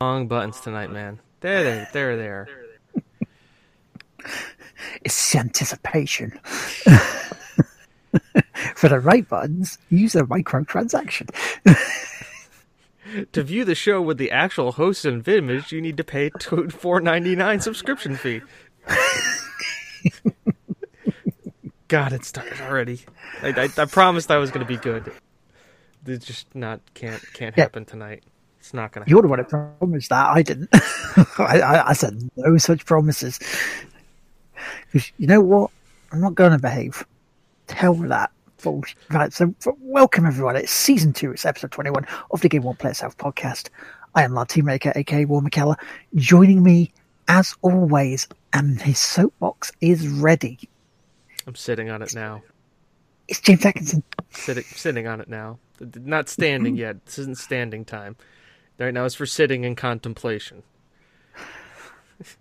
Wrong buttons tonight, man. There, they there, there, there. It's the anticipation. For the right buttons, use a microtransaction. to view the show with the actual host and image, you need to pay four ninety nine subscription fee. God, it started already. I, I, I promised I was going to be good. It's just not can't can't Yeah. happen tonight. It's not going to. You're the one that promised that. I didn't. I, I, I said no such promises. 'Cause you know what? I'm not going to behave. Tell that. Bullshit. Right, so welcome everyone. It's season two. It's episode 21 of the Game Won't Play Itself podcast. I am Lardteamaker, aka War McKellar. Joining me, as always, and his soapbox is ready. I'm sitting on it now. It's James Atkinson. Sitting sitting on it now. Not standing yet. This isn't standing time. Right now, it's for sitting in contemplation.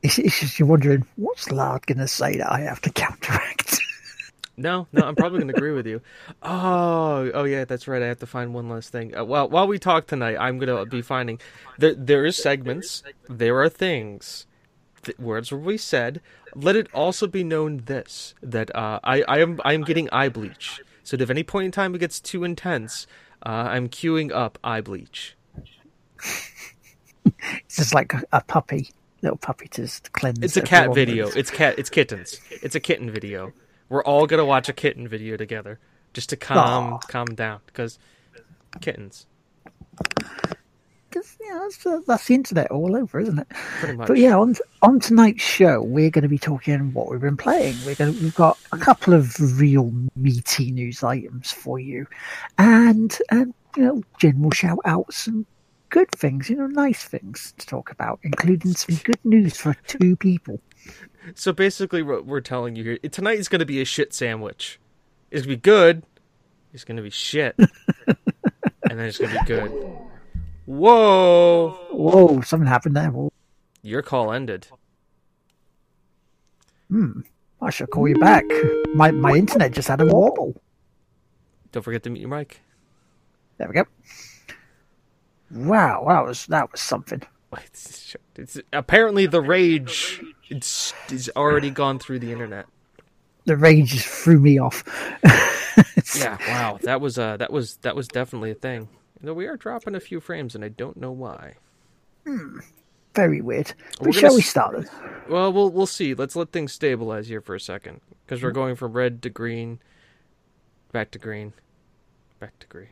It's, it's just you're wondering, what's Lard going to say that I have to counteract? No, no, I'm probably going to agree with you. Oh, oh yeah, that's right. I have to find one last thing. Uh, well, while we talk tonight, I'm going to be finding there. There is segments. There are things. Th- words will be said. Let it also be known this that uh, I, I am I am getting eye bleach. So if at any point in time it gets too intense, uh, I'm queuing up eye bleach. It's just like a, puppy, little puppy to just cleanse. It's a cat video. It's cat. It's kittens. It's a kitten video. We're all gonna watch a kitten video together just to calm Aw. calm down because kittens. 'Cause, yeah, that's, uh, that's the internet all over, isn't it? But yeah, on on tonight's show, we're going to be talking what we've been playing. We're going to, we've got a couple of real meaty news items for you, and and you know general shout outs and good things, you know, nice things to talk about, including some good news for two people. So basically, what we're telling you here tonight is going to be a shit sandwich. It's going to be good. It's going to be shit, and then it's going to be good. Whoa! Whoa, something happened there. Well, Your call ended. Hmm. I should call you back. My my internet just had a wobble. Don't forget to mute your mic. There we go. Wow, that was that was something. It's, it's apparently the rage. It's, it's already gone through the internet. The rage just threw me off. Yeah, wow, that was uh, that was that was definitely a thing. Though we are dropping a few frames, and I don't know why. Very weird. But shall we start start? Well, we'll we'll see. Let's let things stabilize here for a second, because we're going from red to green, back to green, back to green.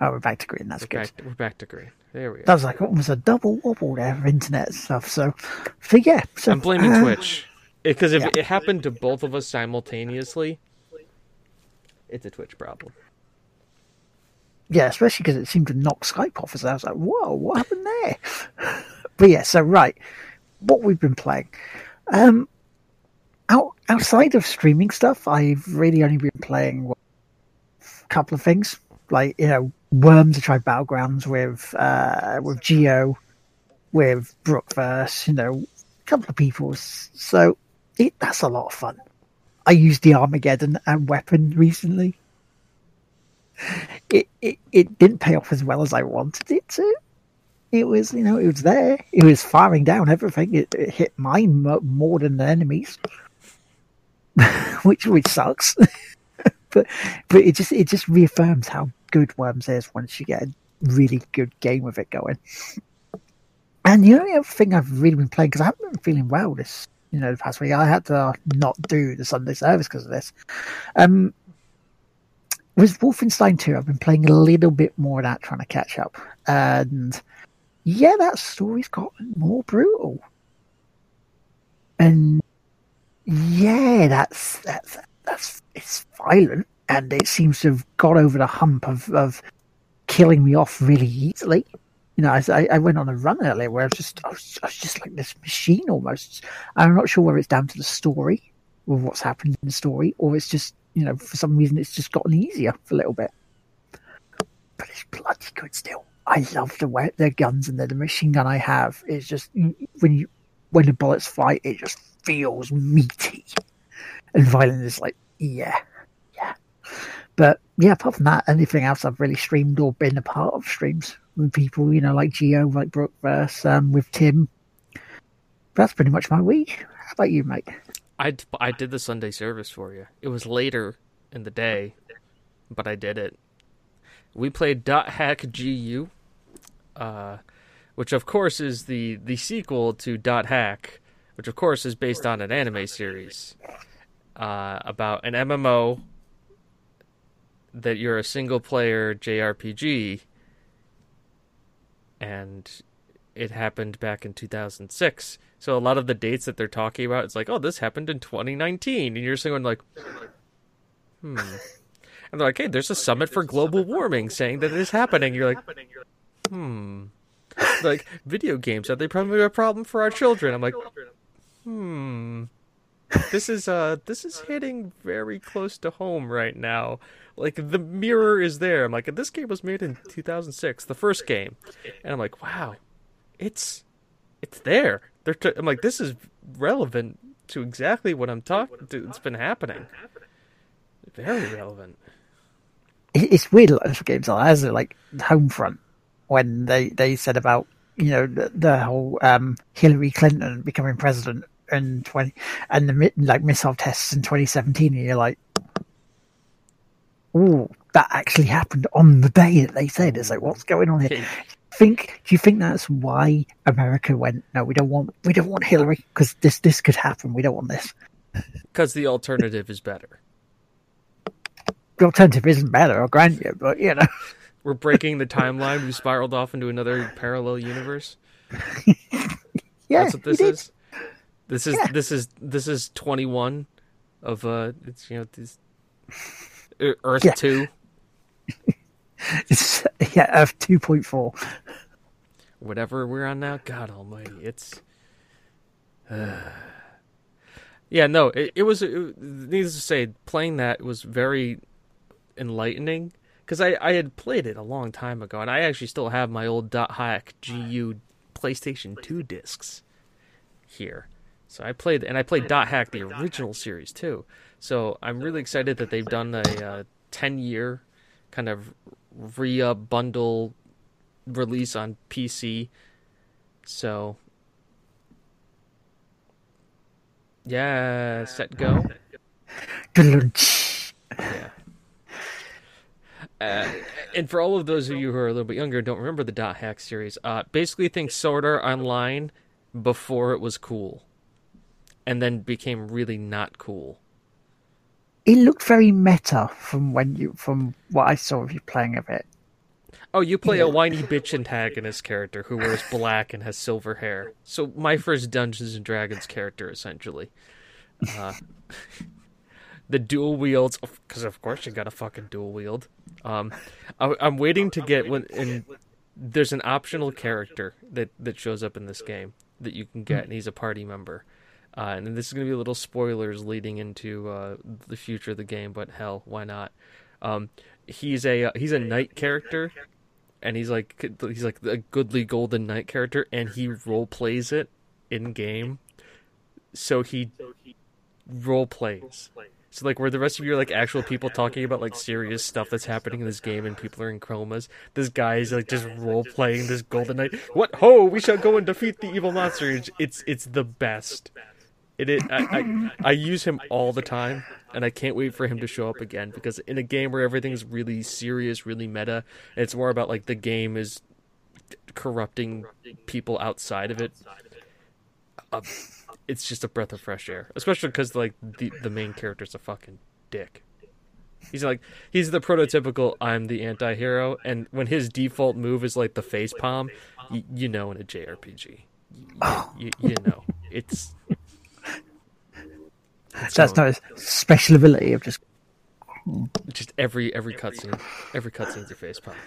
Oh, we're back to green. That's We're good. back. We're back to green. There we go. That was like almost a double wobble there for internet stuff. So, so yeah. So, I'm blaming uh, Twitch, because if yeah. it happened to both of us simultaneously, it's a Twitch problem. Yeah, especially because it seemed to knock Skype off. As I was like, "Whoa, what happened there?" but yeah, so right, what we've been playing. Um, out outside of streaming stuff, I've really only been playing a couple of things, like you know, Worms. I tried Battlegrounds with uh with Geo, with Brookverse. You know, a couple of people. So it, that's a lot of fun. I used the Armageddon and weapon recently it, it it didn't pay off as well as I wanted it to. It was, you know, it was there. It was firing down everything. It, it hit mine more than the enemies, which which sucks. but but it just it just reaffirms how good Worms is once you get a really good game with it going. And the only other thing I've really been playing because I haven't been feeling well this you know the past week. I had to not do the Sunday service because of this. Um, with Wolfenstein 2, I've been playing a little bit more of that, trying to catch up. And yeah, that story's gotten more brutal. And yeah, that's that's that's it's violent, and it seems to have got over the hump of of killing me off really easily. You know, I, I went on a run earlier where I was just I was, I was just like this machine almost. I'm not sure whether it's down to the story with what's happened in the story, or it's just you know for some reason it's just gotten easier for a little bit. But it's bloody good still. I love the way their guns and the, the machine gun I have is just when you when the bullets fly, it just feels meaty. And violent is like, yeah. But yeah, apart from that, anything else I've really streamed or been a part of streams. with people, you know, like Geo, like Brookverse, um, with Tim. That's pretty much my week. How about you, mate? I, I did the Sunday service for you. It was later in the day, but I did it. We played Dot Hack GU, uh, which of course is the, the sequel to Dot Hack, which of course is based on an anime series uh, about an MMO that you're a single player JRPG, and it happened back in 2006. So a lot of the dates that they're talking about, it's like, oh, this happened in 2019, and you're going like, hmm. And they're like, hey, there's a summit for global warming saying that it is happening. You're like, hmm. Like video games are they probably a problem for our children? I'm like, hmm. This is uh this is hitting very close to home right now. Like the mirror is there. I'm like, this game was made in 2006, the first game, and I'm like, wow, it's it's there. They're t- I'm like, this is relevant to exactly what I'm talking. to. It's been happening. Very relevant. It's weird for games like that, isn't it? Like Homefront, when they they said about you know the, the whole um, Hillary Clinton becoming president in twenty and the like missile tests in 2017, and you're like, oh, that actually happened on the day that they said. It's like, what's going on here? Think? Do you think that's why America went? No, we don't want. We don't want Hillary because this this could happen. We don't want this. Because the alternative is better. The alternative isn't better, I'll grant you, but you know. We're breaking the timeline. We spiraled off into another parallel universe. yeah, that's what this is. This is yeah. this is this is twenty one of uh, it's you know this Earth yeah. two. it's yeah, Earth two point four. Whatever we're on now, God Almighty, it's. Uh... Yeah, no, it, it was. It, needless to say, playing that was very enlightening because I, I had played it a long time ago, and I actually still have my old Dot Hack GU PlayStation Two discs here. So I played, and I played Dot Hack the original series too. So I'm really excited that they've done a uh, 10 year kind of re bundle release on PC. So yeah, set go. yeah. Uh, and for all of those of you who are a little bit younger, don't remember the Dot Hack series. Uh, basically, think Sword Art Online before it was cool, and then became really not cool it looked very meta from when you from what I saw of you playing of it. Oh, you play yeah. a whiny bitch antagonist character who wears black and has silver hair. So my first Dungeons and Dragons character, essentially. Uh, the dual wields, because of course you got to fucking dual wield. Um, I, am waiting to get when in. There's an optional character that that shows up in this game that you can get, and he's a party member. Uh, and this is going to be a little spoilers leading into uh, the future of the game, but hell, why not? Um, he's a uh, he's a knight character, and he's like he's like a goodly golden knight character, and he role plays it in game. So he role plays. So like where the rest of you are like actual people talking about like serious stuff that's happening in this game and people are in chromas, this guy is like just role playing this golden knight. What ho, we shall go and defeat the evil monster. It's it's the best. It is. I, I, I use him all the time, and I can't wait for him to show up again because in a game where everything's really serious, really meta, it's more about like the game is corrupting people outside of it. Uh, it's just a breath of fresh air, especially because like the the main character's a fucking dick. He's like he's the prototypical I'm the anti-hero and when his default move is like the face palm, y- you know in a JRPG. Y- you, you know. It's that's not a special ability of just. Just every every cutscene, every cutscene's your face palm.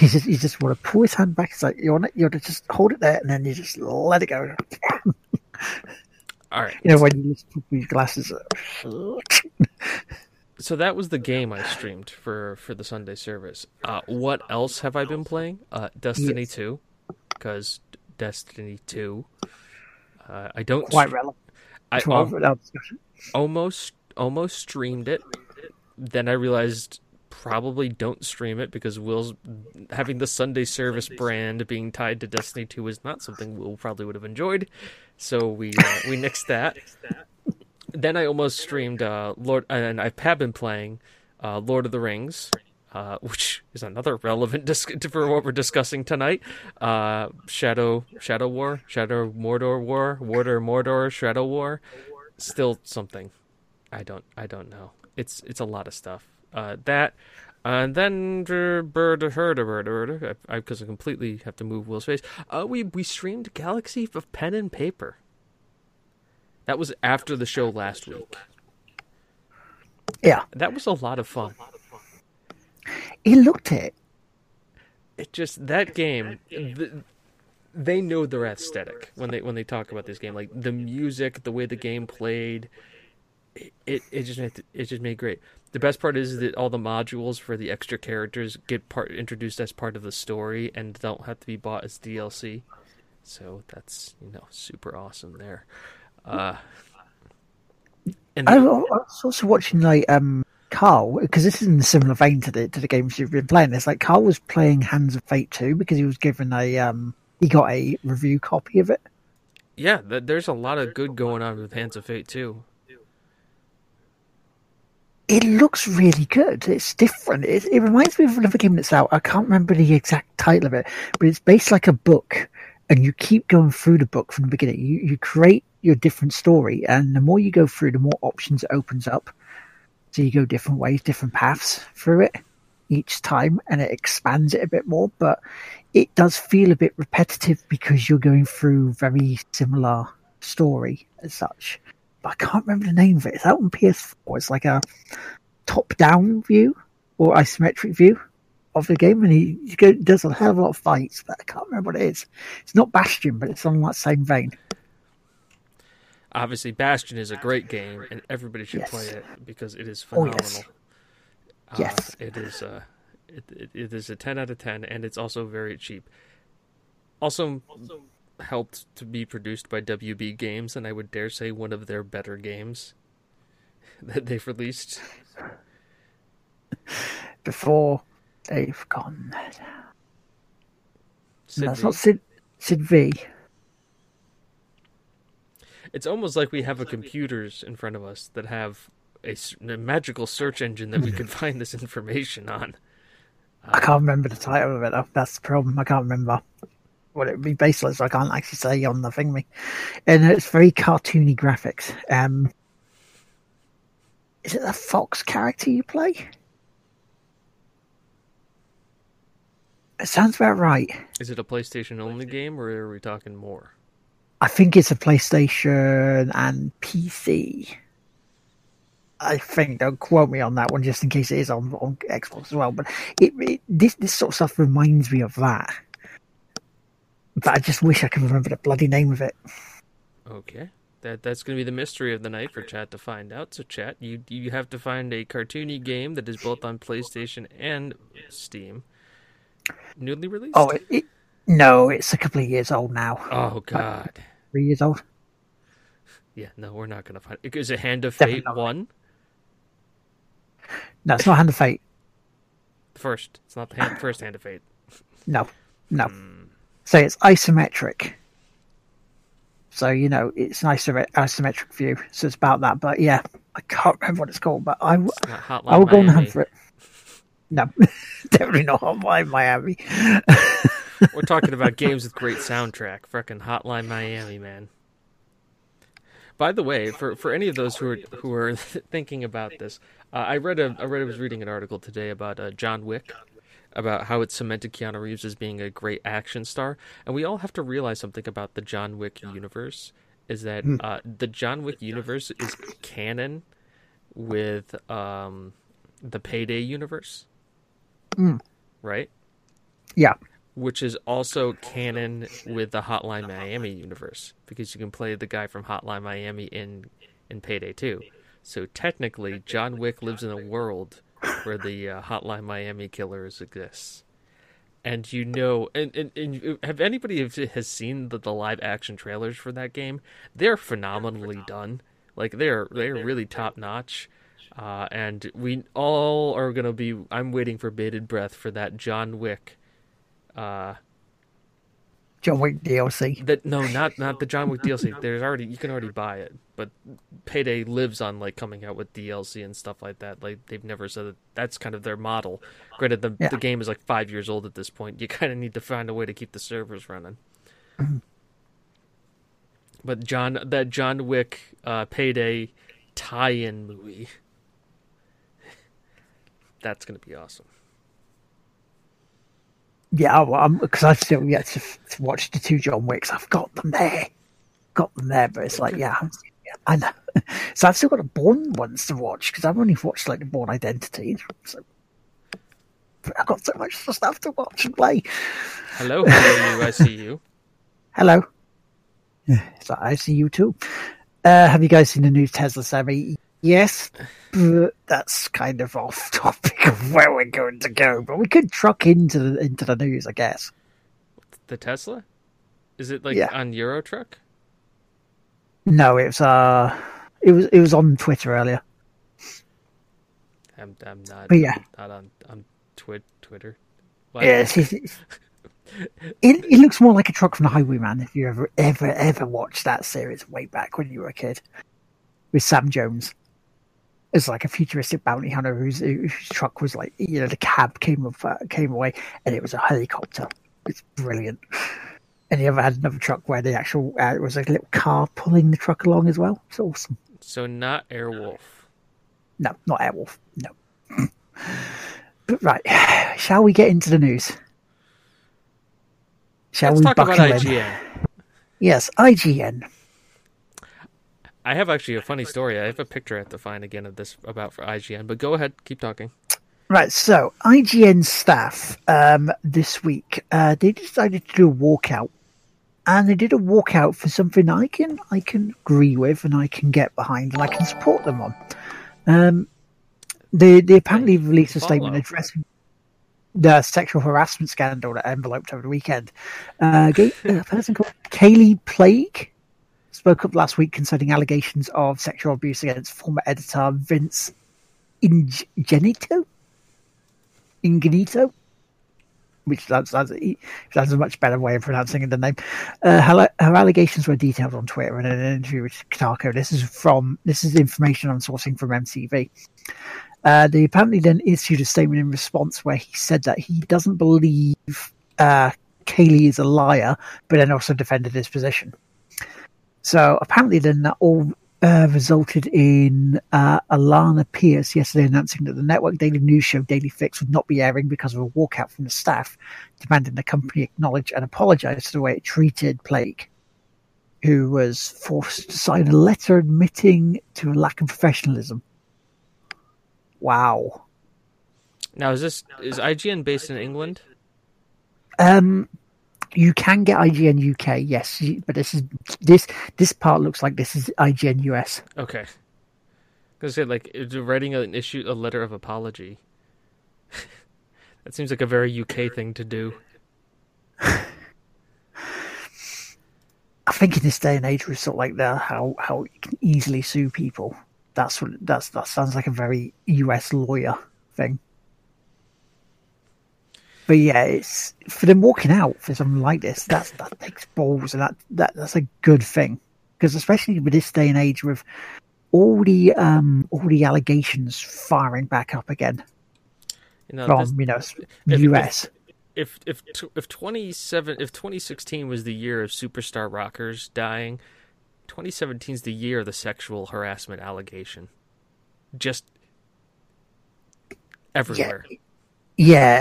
You just you just want to pull his hand back. It's like you want it, you want to just hold it there, and then you just let it go. All right. You know when you just put your glasses. so that was the game I streamed for for the Sunday service. Uh, what else have I been playing? Uh, Destiny yes. two, because Destiny two. Uh, I don't quite relevant. I al- almost almost streamed it. Then I realized probably don't stream it because Will's having the Sunday service brand being tied to Destiny 2 is not something Will probably would have enjoyed. So we uh, we nixed that. then I almost streamed uh, Lord, and I've been playing uh, Lord of the Rings, uh, which is another relevant disc- for what we're discussing tonight. Uh, Shadow Shadow War, Shadow Mordor War, Warder Mordor, Shadow War. Still something. I don't I don't know. It's it's a lot of stuff. Uh, that and then bird bird bird because I, I completely have to move Will's face. Uh, we we streamed Galaxy of Pen and Paper. That was after the show last week. Yeah, that was a lot of fun. He looked it. It just that game. The, they know their aesthetic when they when they talk about this game. Like the music, the way the game played, it it, just made, it just made great. The best part is that all the modules for the extra characters get part introduced as part of the story and don't have to be bought as DLC. So that's you know super awesome there. Uh, and the, I was also watching like um Carl because this is in a similar vein to the to the games you've been playing. It's like Carl was playing Hands of Fate 2 because he was given a um he got a review copy of it. Yeah, there's a lot of good going on with Hands of Fate 2. It looks really good. It's different. It, it reminds me of another game that's out. I can't remember the exact title of it, but it's based like a book, and you keep going through the book from the beginning. You you create your different story, and the more you go through, the more options it opens up. So you go different ways, different paths through it each time, and it expands it a bit more. But it does feel a bit repetitive because you're going through very similar story as such. But I can't remember the name of it. It's out on PS4. It's like a top-down view or isometric view of the game, and he, he does a hell of a lot of fights, but I can't remember what it is. It's not Bastion, but it's on that same vein. Obviously, Bastion is a great game, and everybody should yes. play it because it is phenomenal. Oh, yes. Uh, yes. it is. Uh, it, it, it is a 10 out of 10, and it's also very cheap. Also, also helped to be produced by WB Games, and I would dare say one of their better games that they've released. Before they've gone. Sid That's v. not Sid, Sid V. It's almost like we have a computers in front of us that have a, a magical search engine that we can find this information on. I can't remember the title of it. Though. That's the problem. I can't remember what it would be based on, so I can't actually say on the thing. Me, and it's very cartoony graphics. Um, is it the Fox character you play? It sounds about right. Is it a PlayStation only game, or are we talking more? I think it's a PlayStation and PC. I think don't quote me on that one, just in case it is on, on Xbox as well. But it, it, this this sort of stuff reminds me of that. But I just wish I could remember the bloody name of it. Okay, that that's going to be the mystery of the night for chat to find out. So, chat, you you have to find a cartoony game that is both on PlayStation and Steam, newly released. Oh, it, it, no, it's a couple of years old now. Oh God, like three years old. Yeah, no, we're not going to find. It. Is it Hand of Fate one? No, it's not Hand of Fate. First, it's not the hand, first Hand of Fate. No, no. Hmm. So it's isometric. So you know it's an isometric view. So it's about that. But yeah, I can't remember what it's called. But I, I will go and hunt for it. No, definitely not Hotline Miami. We're talking about games with great soundtrack. Fucking Hotline Miami, man. By the way, for, for any of those who are who are thinking about this, uh, I read a I read I was reading an article today about uh, John Wick, about how it cemented Keanu Reeves as being a great action star, and we all have to realize something about the John Wick universe is that hmm. uh, the John Wick universe is canon with um, the Payday universe, mm. right? Yeah which is also canon with the Hotline Miami universe because you can play the guy from Hotline Miami in in Payday 2. So technically, John Wick lives in a world where the uh, Hotline Miami killers exists. And you know, and, and, and have anybody has seen the, the live action trailers for that game? They're phenomenally done. Like they're they're really top notch. Uh, and we all are gonna be. I'm waiting for bated breath for that John Wick. Uh, John Wick DLC. that no, not not the John Wick DLC. There's already you can already buy it, but Payday lives on like coming out with DLC and stuff like that. Like they've never said that that's kind of their model. Granted, the Yeah. the game is like five years old at this point. You kind of need to find a way to keep the servers running. But John, that John Wick uh, Payday tie-in movie, that's gonna be awesome. Yeah, well, because I've still yet to, to watch the two John Wicks. I've got them there, got them there, but it's like, yeah, I know. so I've still got the Bourne ones to watch because I've only watched like the Bourne Identity. So I've got so much stuff to watch and play. Hello, hello, you. I see you. Hello. So I see you too. Uh, have you guys seen the new Tesla Semi? Yes, that's kind of off topic of where we're going to go. But we could truck into the into the news, I guess. The Tesla? Is it like Yeah. on Euro Truck? No, it was uh, it was it was on Twitter earlier. I'm I'm not. But yeah. not on on Twi- Twitter. What? Yes, it, it, it, it looks more like a truck from the Highwayman. If you ever ever ever watched that series way back when you were a kid, with Sam Jones. It's like a futuristic bounty hunter whose, whose truck was like you know the cab came up, uh, came away and it was a helicopter. It's brilliant. And you ever had another truck where the actual uh, it was like a little car pulling the truck along as well. It's awesome. So not Airwolf. No, not Airwolf. No. but right, shall we get into the news? Shall Let's we talk about buckle in? IGN. Yes, IGN. I have actually a funny story. I have a picture I have to find again of this about for IGN. But go ahead, keep talking. Right, so IGN staff um, this week uh, they decided to do a walkout, and they did a walkout for something I can I can agree with and I can get behind and I can support them on. Um, they they apparently released a statement Follow. addressing the sexual harassment scandal that enveloped over the weekend. Uh, a person called Kallie Plagge spoke up last week concerning allegations of sexual abuse against former editor Vince Ingenito. Ingenito, which that's, that's, that's a much better way of pronouncing the name. Uh, her, her allegations were detailed on Twitter in an interview with Kotaku. This is from this is information I'm sourcing from MTV. Uh, they apparently then issued a statement in response where he said that he doesn't believe uh, Kallie is a liar, but then also defended his position. So apparently, then that all uh, resulted in uh, Alana Pierce yesterday announcing that the network daily news show Daily Fix would not be airing because of a walkout from the staff, demanding the company acknowledge and apologize for the way it treated Plagge, who was forced to sign a letter admitting to a lack of professionalism. Wow. Now, is this is IGN based in England? Um, you can get IGN UK, yes, but this is this this part looks like this is IGN US. Okay. Because say like it's writing an issue, a letter of apology. that seems like a very UK thing to do. I think in this day and age, with sort of like the how how you can easily sue people. That's what that's that sounds like a very US lawyer thing. But yeah, it's for them walking out for something like this. That's that takes balls, and that, that that's a good thing because especially with this day and age, with all the um all the allegations firing back up again You know, from this- you know if- US. if if tw- if twenty seven if twenty sixteen was the year of superstar rockers dying, twenty seventeen is the year of the sexual harassment allegation. Just everywhere. yeah,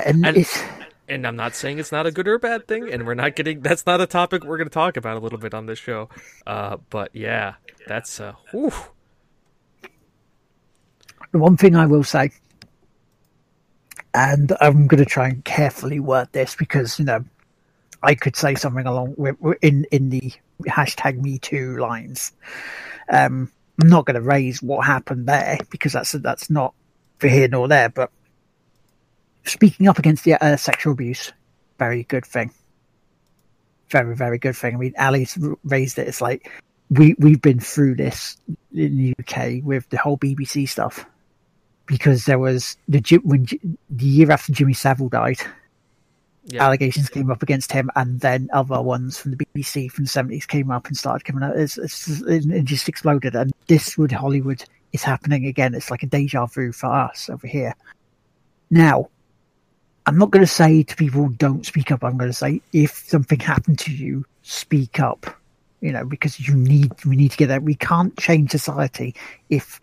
and, And- it's And I'm not saying it's not a good or bad thing, and we're not getting that's not a topic we're going to talk about a little bit on this show. Uh, but yeah, that's uh, whew. The one thing I will say, and I'm going to try and carefully word this because you know I could say something along with in in the hashtag Me Too lines. Um, I'm not going to raise what happened there because that's that's not for here nor there. But speaking up against the uh, sexual abuse, very good thing. Very very good thing. I mean, Ali's raised it. It's like we we've been through this in the UK with the whole BBC stuff because there was the when the year after Jimmy Savile died, Yeah. allegations came up against him, and then other ones from the BBC from the seventies came up and started coming out. It's, it's, it it just exploded, and this with Hollywood is happening again. It's like a deja vu for us over here. Now, I'm not going to say to people don't speak up. I'm going to say if something happened to you, speak up. You know, because you need we need to get that. We can't change society if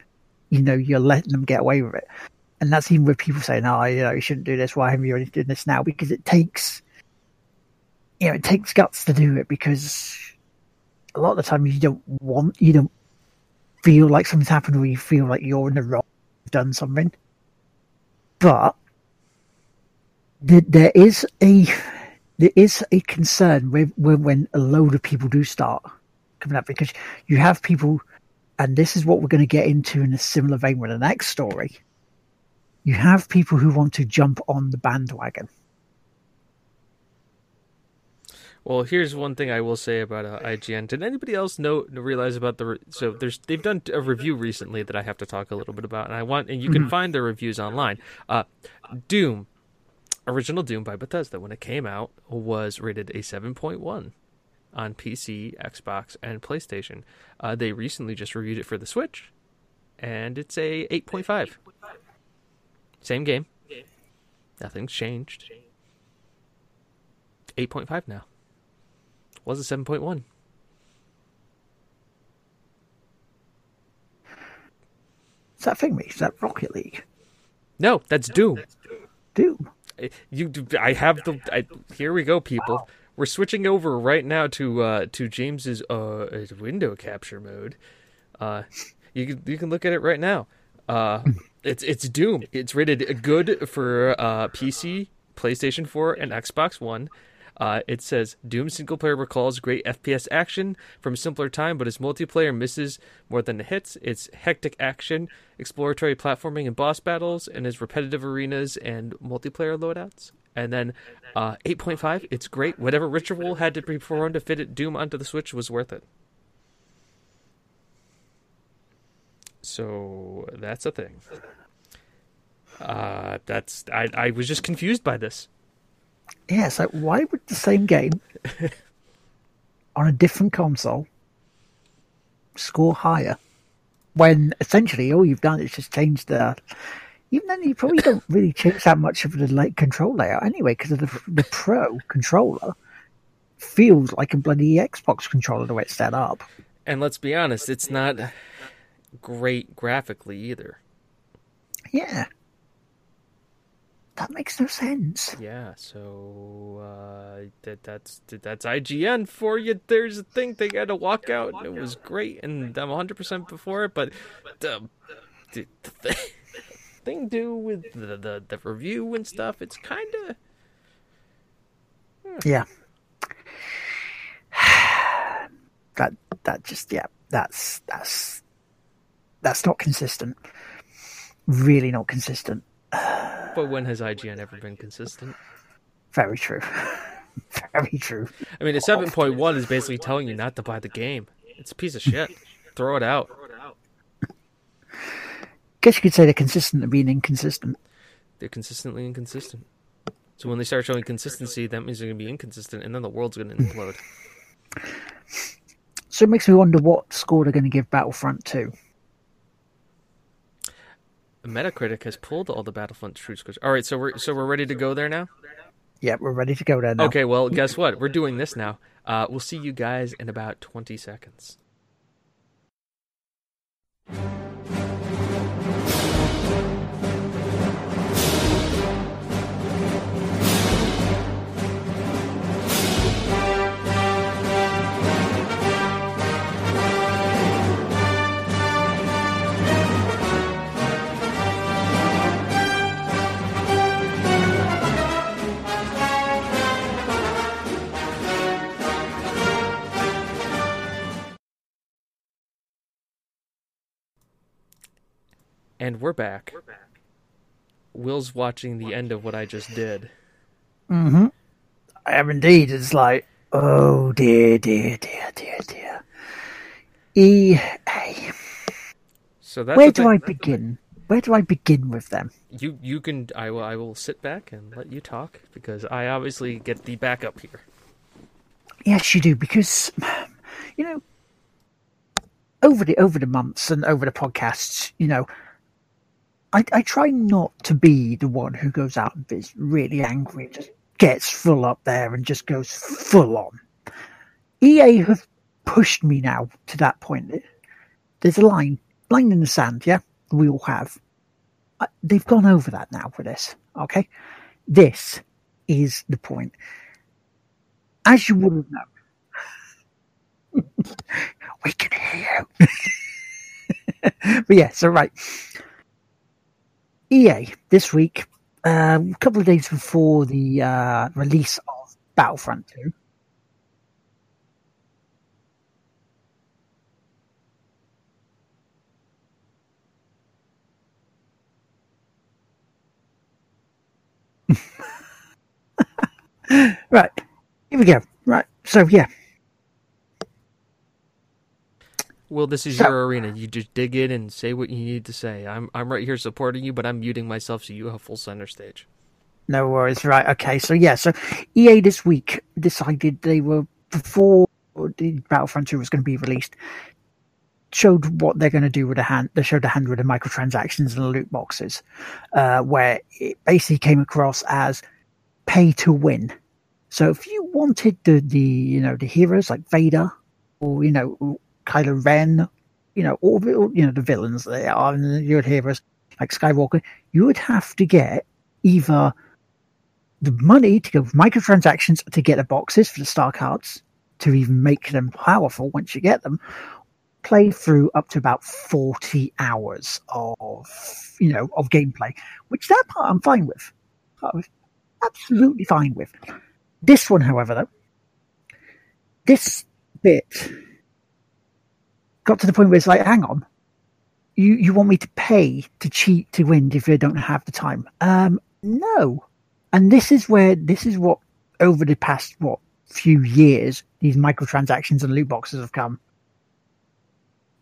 you know you're letting them get away with it and that's even with people saying, "Oh, you know, you shouldn't do this. Why haven't you already doing this now?" Because it takes, you know, it takes guts to do it. Because a lot of the time you don't want, you don't feel like something's happened, or you feel like you're in the wrong, done something. But there, there is a there is a concern with, with when a load of people do start coming up because you have people, and this is what we're going to get into in a similar vein with the next story you have people who want to jump on the bandwagon. Well, here's one thing I will say about uh, IGN. Did anybody else know realize about the re- so there's they've done a review recently that I have to talk a little bit about, and I want and you can find the reviews online. Uh, Doom, original Doom by Bethesda, when it came out, was rated a 7.1 on PC, Xbox, and PlayStation. Uh, they recently just reviewed it for the Switch, and it's a 8.5. Same game. Nothing's changed. 8.5 now. Was it 7.1? Is that thing, Is that Rocket League? No, that's Doom. Doom. You, I have the. I, here we go, people. We're switching over right now to uh, to James's uh, window capture mode. Uh, you can you can look at it right now. Uh, it's it's Doom. It's rated good for uh, PC, PlayStation 4, and Xbox One. Uh, it says Doom single player recalls great FPS action from simpler time, but its multiplayer misses more than it hits. It's hectic action, exploratory platforming and boss battles, and its repetitive arenas and multiplayer loadouts. And then uh, 8.5, it's great. Whatever ritual had to be performed to fit it Doom onto the Switch was worth it. So that's a thing. Uh, that's I, I was just confused by this. Yeah, so why would the same game on a different console score higher when essentially all you've done is just change the. Even then, you probably don't really change that much of the like control layout anyway, because of the the Pro controller feels like a bloody Xbox controller the way it's set up. And let's be honest, it's not great graphically either. Yeah, that makes no sense. Yeah, so uh, that that's that's IGN for you. There's a thing they had to walk out. It was great, and I'm 100 percent before it. But the, the, the thing do with the, the the review and stuff, it's kind of Yeah. That that just yeah, that's that's that's not consistent. Really not consistent. But when has IGN ever been consistent? Very true. Very true. I mean, a 7.1 is basically telling you not to buy the game. It's a piece of shit. Throw it out. Guess you could say they're consistent at being inconsistent. They're consistently inconsistent. So when they start showing consistency, that means they're going to be inconsistent, and then the world's going to implode. So it makes me wonder what score they're going to give Battlefront 2. Metacritic has pulled all the Battlefront 2 scores. All right, so we're so we're ready to go there now. Yeah, we're ready to go there now. Okay, well, guess what? We're doing this now. Uh, we'll see you guys in about 20 seconds. And we're back. Will's watching the end of what I just did. Mm-hmm. I am indeed. It's like, oh dear, dear, dear, dear, dear. EA. So that's Where do thing. I begin? where do I begin with them? You you can I will I will sit back and let you talk because I obviously get the backup here. Yes, you do because you know over the over the months and over the podcasts, you know, I I try not to be the one who goes out and is really angry, just gets full up there and just goes full on. EA have pushed me now to that point. There's a line, line in the sand, yeah. We all have. They've gone over that now with this. Okay, this is the point. As you would have known, we can hear you. but yeah, so right. EA this week, uh, a couple of days before the uh, release of Battlefront 2, right. Here we go. Right. So yeah. Well, this is your arena. You just dig in and say what you need to say. I'm I'm right here supporting you, but I'm muting myself so you have full center stage. No worries. Right. Okay. So yeah. So EA this week decided they were before the Battlefront 2 was going to be released. Showed what they're going to do with the hand. They showed the hand with the microtransactions and the loot boxes, uh, where it basically came across as pay to win. So if you wanted the the you know the heroes like Vader or you know Kylo Ren, you know all the you know the villains they are and your heroes like Skywalker, you would have to get either the money to go microtransactions to get the boxes for the star cards to even make them powerful once you get them play through up to about 40 hours of you know of gameplay which that part i'm fine with. I was absolutely fine with. This one however though this bit got to the point where it's like hang on. You you want me to pay to cheat to win if you don't have the time? Um no. And this is where this is what over the past what few years these microtransactions and loot boxes have come.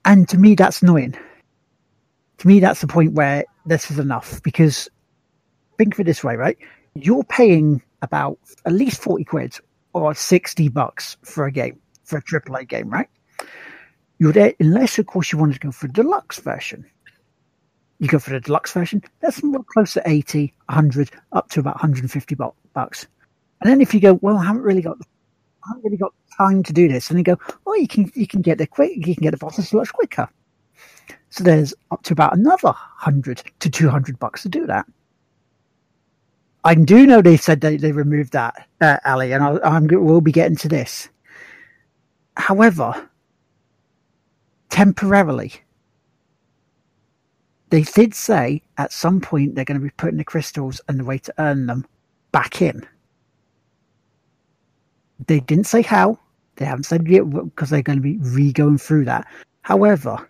And to me that's annoying. To me that's the point where this is enough because think of it this way right? You're paying about at least 40 quid or 60 bucks for a game for a AAA game right there unless of course you wanted to go for a deluxe version you go for the deluxe version, that's more close to 80, 100, up to about 150 bucks. And then if you go, well, I haven't really got, I haven't really got time to do this, and you go, oh, you can you can get the quick, you can get the boxes much quicker. So there's up to about another 100 to 200 bucks to do that. I do know they said they, they removed that, uh, Ali, and I'll, I'm we'll be getting to this. However, temporarily, they did say at some point they're going to be putting the crystals and the way to earn them back in. They didn't say how. They haven't said yet because they're going to be re going through that. However,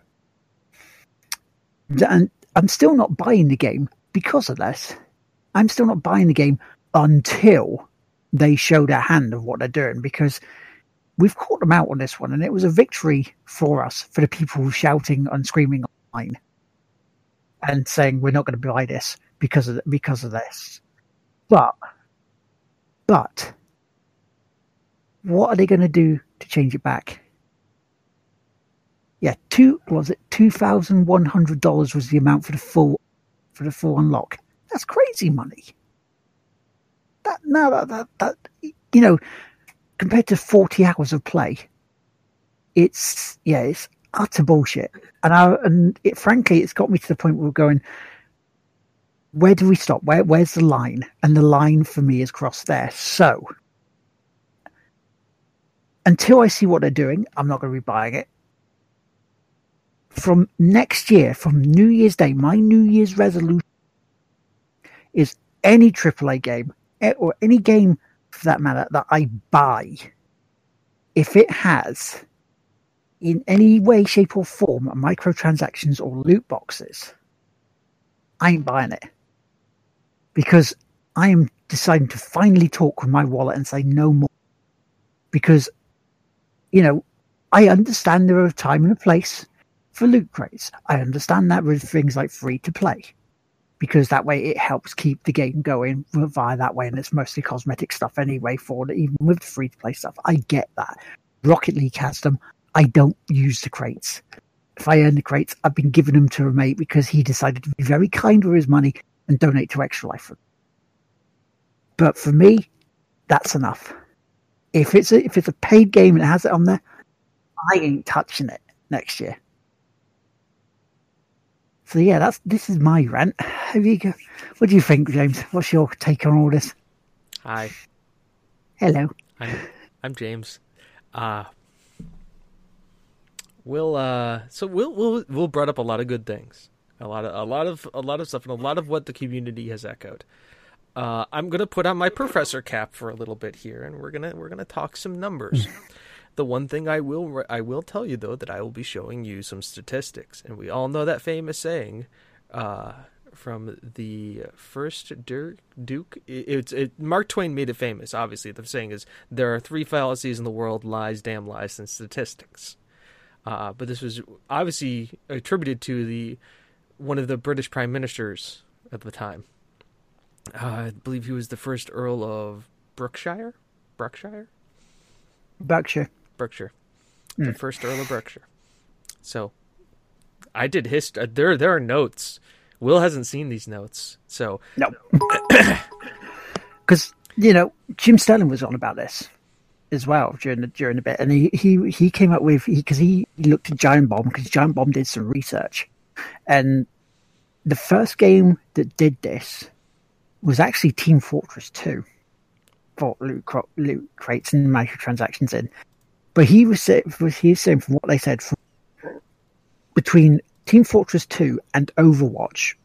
and I'm still not buying the game because of this. I'm still not buying the game until they show their hand of what they're doing because we've caught them out on this one and it was a victory for us for the people shouting and screaming online and saying we're not going to buy this because of because of this. But but what are they going to do to change it back? Yeah, two was it two thousand one hundred dollars was the amount for the full for the full unlock. That's crazy money. That now that that, that you know compared to forty hours of play, it's yeah it's utter bullshit. And I and it frankly it's got me to the point where we're going. Where do we stop? Where where's the line? And the line for me is crossed there. So until I see what they're doing, I'm not going to be buying it. From next year, from New Year's Day, my New Year's resolution is any AAA game eh, or any game for that matter that I buy, if it has in any way, shape, or form microtransactions or loot boxes, I ain't buying it. Because I am deciding to finally talk with my wallet and say no more. Because, you know, I understand there are a time and a place for loot crates. I understand that with things like free to play because that way it helps keep the game going via that way, and it's mostly cosmetic stuff anyway for it, even with the free to play stuff. I get that. Rocket League has them. I don't use the crates. If I earn the crates, I've been giving them to a mate because he decided to be very kind with his money and donate to Extra Life. But for me, that's enough. If it's a, if it's a paid game and it has it on there, I ain't touching it next year. So yeah, that's this is my rant. You? What do you think, James? What's your take on all this? Hi. Hello. I'm, I'm James. Uh we'll uh so we'll we'll we'll brought up a lot of good things. A lot of a lot of a lot of stuff and a lot of what the community has echoed. Uh, I'm gonna put on my professor cap for a little bit here, and we're gonna we're gonna talk some numbers. the one thing I will I will tell you though that I will be showing you some statistics, and we all know that famous saying uh, from the first Dirk, Duke. It's it, Mark Twain made it famous. Obviously, the saying is there are three fallacies in the world: lies, damn lies, and statistics. Uh, but this was obviously attributed to the one of the British prime ministers at the time. Uh, I believe he was the first Earl of Brookshire. Berkshire. Berkshire. Berkshire. Mm. The first Earl of Berkshire. So, I did history. Uh, there, there are notes. Will hasn't seen these notes, so no. Because you know Jim Sterling was on about this as well during the during the bit, and he he he came up with because he, he looked at Giant Bomb because Giant Bomb did some research, and the first game that did this was actually Team Fortress 2 for loot, loot crates and microtransactions in. But he was, he was saying from what they said, between Team Fortress 2 and Overwatch,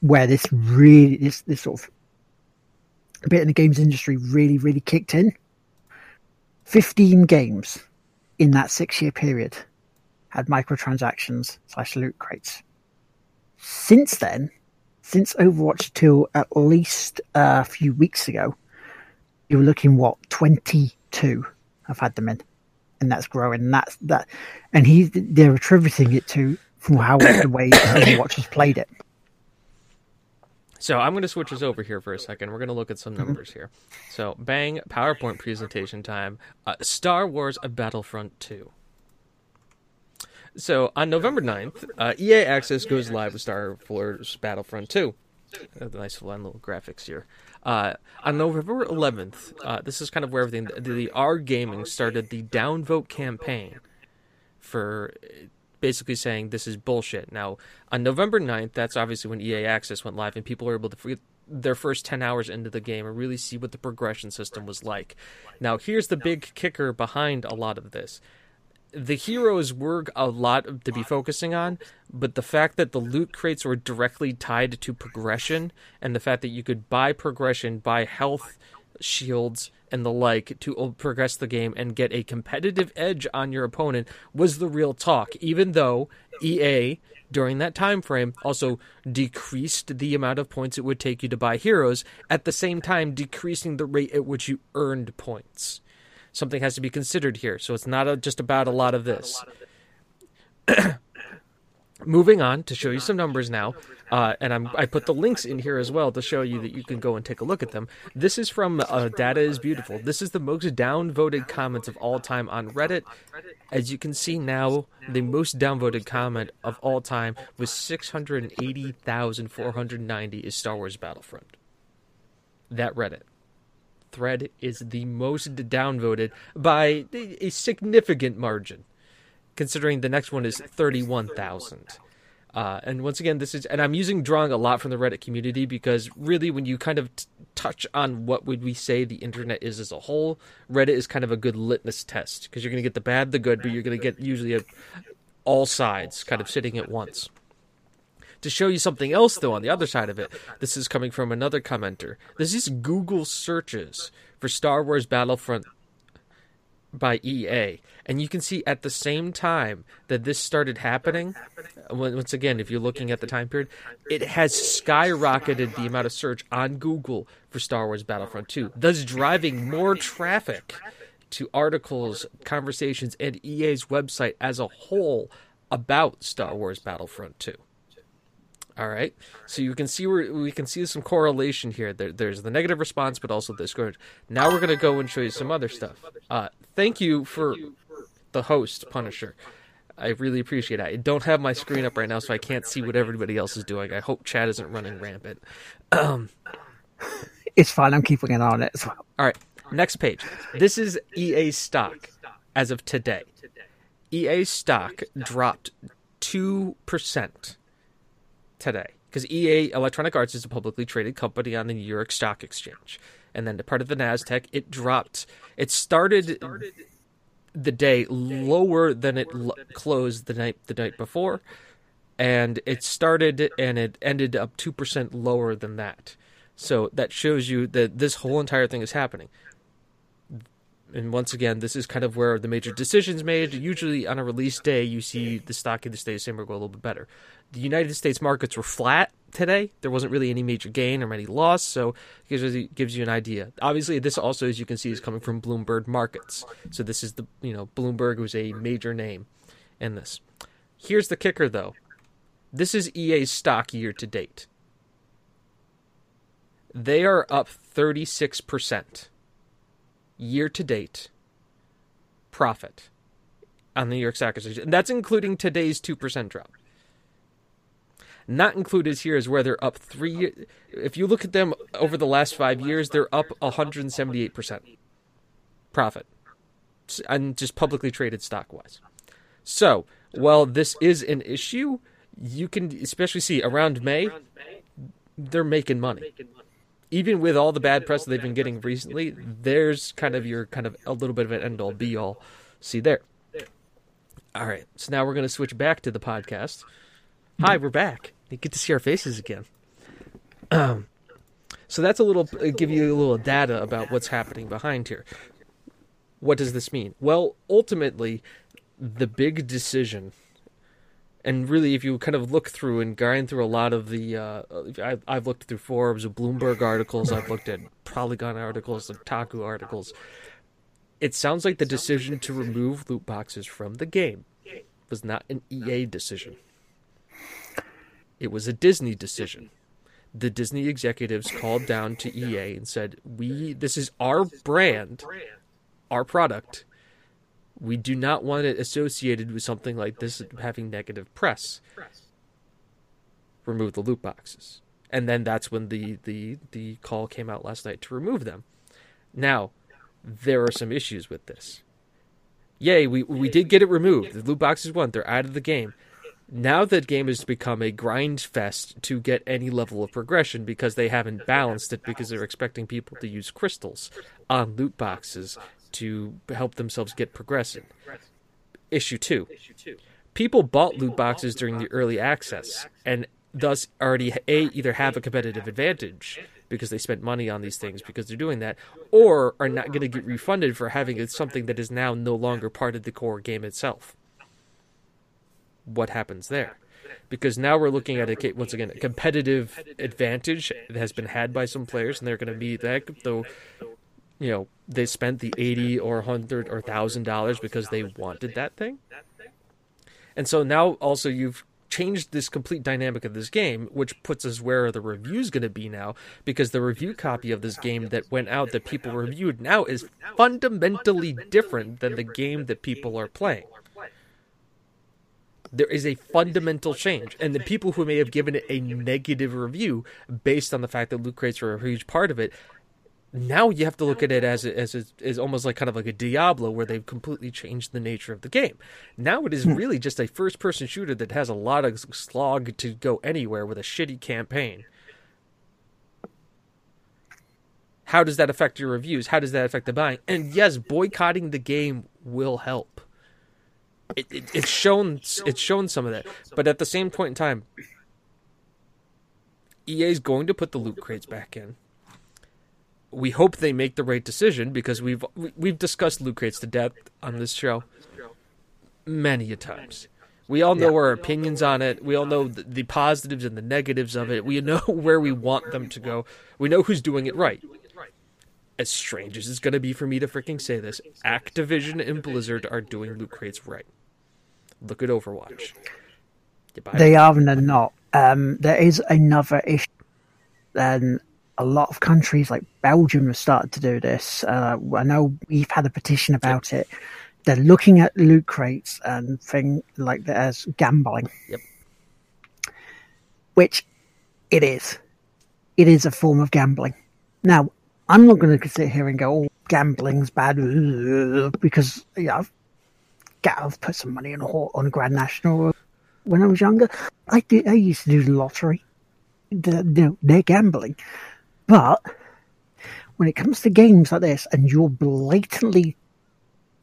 where this really, this, this sort of bit in the games industry really, really kicked in. 15 games in that six year period had microtransactions slash loot crates. Since then, since Overwatch till at least uh, a few weeks ago, you were looking what 22 have had them in, and that's growing. And that's that, and he they're attributing it to from how the way Overwatch has played it. So I'm going to switch us over here for a second. We're going to look at some mm-hmm. numbers here. So bang, PowerPoint presentation time. Uh, Star Wars: A Battlefront 2. So on November 9th, uh, EA Access goes live with Star Wars Battlefront 2. Uh, nice fun little graphics here. Uh, on November 11th, uh, this is kind of where everything the, the R Gaming started the downvote campaign for basically saying this is bullshit. Now, on November 9th, that's obviously when EA Access went live and people were able to get their first 10 hours into the game and really see what the progression system was like. Now, here's the big kicker behind a lot of this the heroes were a lot to be focusing on, but the fact that the loot crates were directly tied to progression, and the fact that you could buy progression, buy health shields and the like to progress the game and get a competitive edge on your opponent was the real talk. Even though EA during that time frame also decreased the amount of points it would take you to buy heroes, at the same time decreasing the rate at which you earned points something has to be considered here. So it's not a, just about a lot of this. Moving on to show you some numbers now, uh, and I'm, i put the links in here as well to show you that you can go and take a look at them. This is from uh, Data is Beautiful. This is the most downvoted comments of all time on Reddit. As you can see now, the most downvoted comment of all time was 680,490 is Star Wars Battlefront. That Reddit thread is the most downvoted by a significant margin, considering the next one is 31,000. Uh, and once again, this is, and I'm using drawing a lot from the Reddit community because really, when you kind of t- touch on what would we say the internet is as a whole, Reddit is kind of a good litmus test because you're going to get the bad, the good, but you're going to get usually a, all sides kind of sitting at once. To show you something else, though, on the other side of it, this is coming from another commenter. This is Google searches for Star Wars Battlefront by EA. And you can see at the same time that this started happening, uh, once again, if you're looking at the time period, it has skyrocketed the amount of search on Google for Star Wars Battlefront 2, thus driving more traffic to articles, conversations, and EA's website as a whole about Star Wars Battlefront 2. All right, so you can see where we can see some correlation here. There, there's the negative response, but also the. Now we're gonna go and show you some other stuff. Uh, thank you for the host, Punisher. I really appreciate it. I don't have my screen up right now, so I can't see what everybody else is doing. I hope chat isn't running rampant. Um, it's fine. I'm keeping an eye on it as well. All right, next page. This is EA stock as of today. EA stock dropped two percent today because EA Electronic Arts is a publicly traded company on the New York Stock Exchange, and then the part of the Nasdaq. It dropped. It started the day lower than it l- closed the night the night before, and it started and it ended up two percent lower than that. So that shows you that this whole entire thing is happening. And once again, this is kind of where the major decisions made. Usually on a release day, you see the stock either the state of or go a little bit better. The United States markets were flat today. There wasn't really any major gain or any loss, so it gives you, gives you an idea. Obviously, this also, as you can see, is coming from Bloomberg Markets. So this is the you know Bloomberg was a major name in this. Here's the kicker, though. This is EA's stock year to date. They are up 36% year to date profit on the New York Stock Exchange. And that's including today's 2% drop. Not included here is where they're up three. If you look at them over the last five years, they're up 178% profit. And just publicly traded stock wise. So, while this is an issue, you can especially see around May, they're making money even with all the bad press they've been getting recently, there's kind of your kind of a little bit of an end all be all. See there. All right, so now we're going to switch back to the podcast. Hi, we're back. You get to see our faces again. Um, so that's a little give you a little data about what's happening behind here. What does this mean? Well, ultimately, the big decision and really, if you kind of look through and grind through a lot of the, uh, I've looked through Forbes, Bloomberg articles, I've looked at Polygon articles, Taku articles. It sounds like the decision to remove loot boxes from the game was not an EA decision. It was a Disney decision. The Disney executives called down to EA and said, "We, this is our brand, our product." We do not want it associated with something like this having negative press. Remove the loot boxes. And then that's when the, the, the call came out last night to remove them. Now, there are some issues with this. Yay, we, we did get it removed. The loot boxes won. They're out of the game. Now that game has become a grind fest to get any level of progression because they haven't balanced it because they're expecting people to use crystals on loot boxes to help themselves get progressive. Issue two. People bought loot boxes during the early access and thus already a either have a competitive advantage because they spent money on these things because they're doing that or are not going to get refunded for having something that is now no longer part of the core game itself. What happens there? because now we're looking at a once again a competitive advantage that has been had by some players and they're going to be that though you know they spent the eighty or hundred or thousand dollars because they wanted that thing. And so now also you've changed this complete dynamic of this game, which puts us where the review's going to be now, because the review copy of this game that went out that people reviewed now is fundamentally different than the game that people are playing. There is a fundamental change, and the people who may have given it a negative review based on the fact that loot crates were a huge part of it now you have to look at it as a, as a, as almost like kind of like a Diablo where they've completely changed the nature of the game. Now it is hmm. really just a first person shooter that has a lot of slog to go anywhere with a shitty campaign. How does that affect your reviews? How does that affect the buying? And yes, boycotting the game will help. It, it, it's shown it's shown some of that, but at the same point in time, EA is going to put the loot crates back in we hope they make the right decision because we've we've discussed loot crates to death on this show many a times. We all know yeah. our opinions on it. We all know the, positives and the negatives of it. We know where we want them to go. We know who's doing it right. As strange as it's going to be for me to freaking say this, Activision and Blizzard are doing loot crates right. Look at Overwatch. They are and they're not. Um, there is another issue. And a lot of countries like Belgium have started to do this. Uh, I know we've had a petition about it. They're looking at loot crates and thing like that as gambling. Yep. Which it is. It is a form of gambling. Now, I'm not going to sit here and go, "Oh, gambling's bad," because you know, I've, I've put some money on a on a Grand National when I was younger. I did. I used to do the lottery. The, the, they're gambling, but when it comes to games like this, and you're blatantly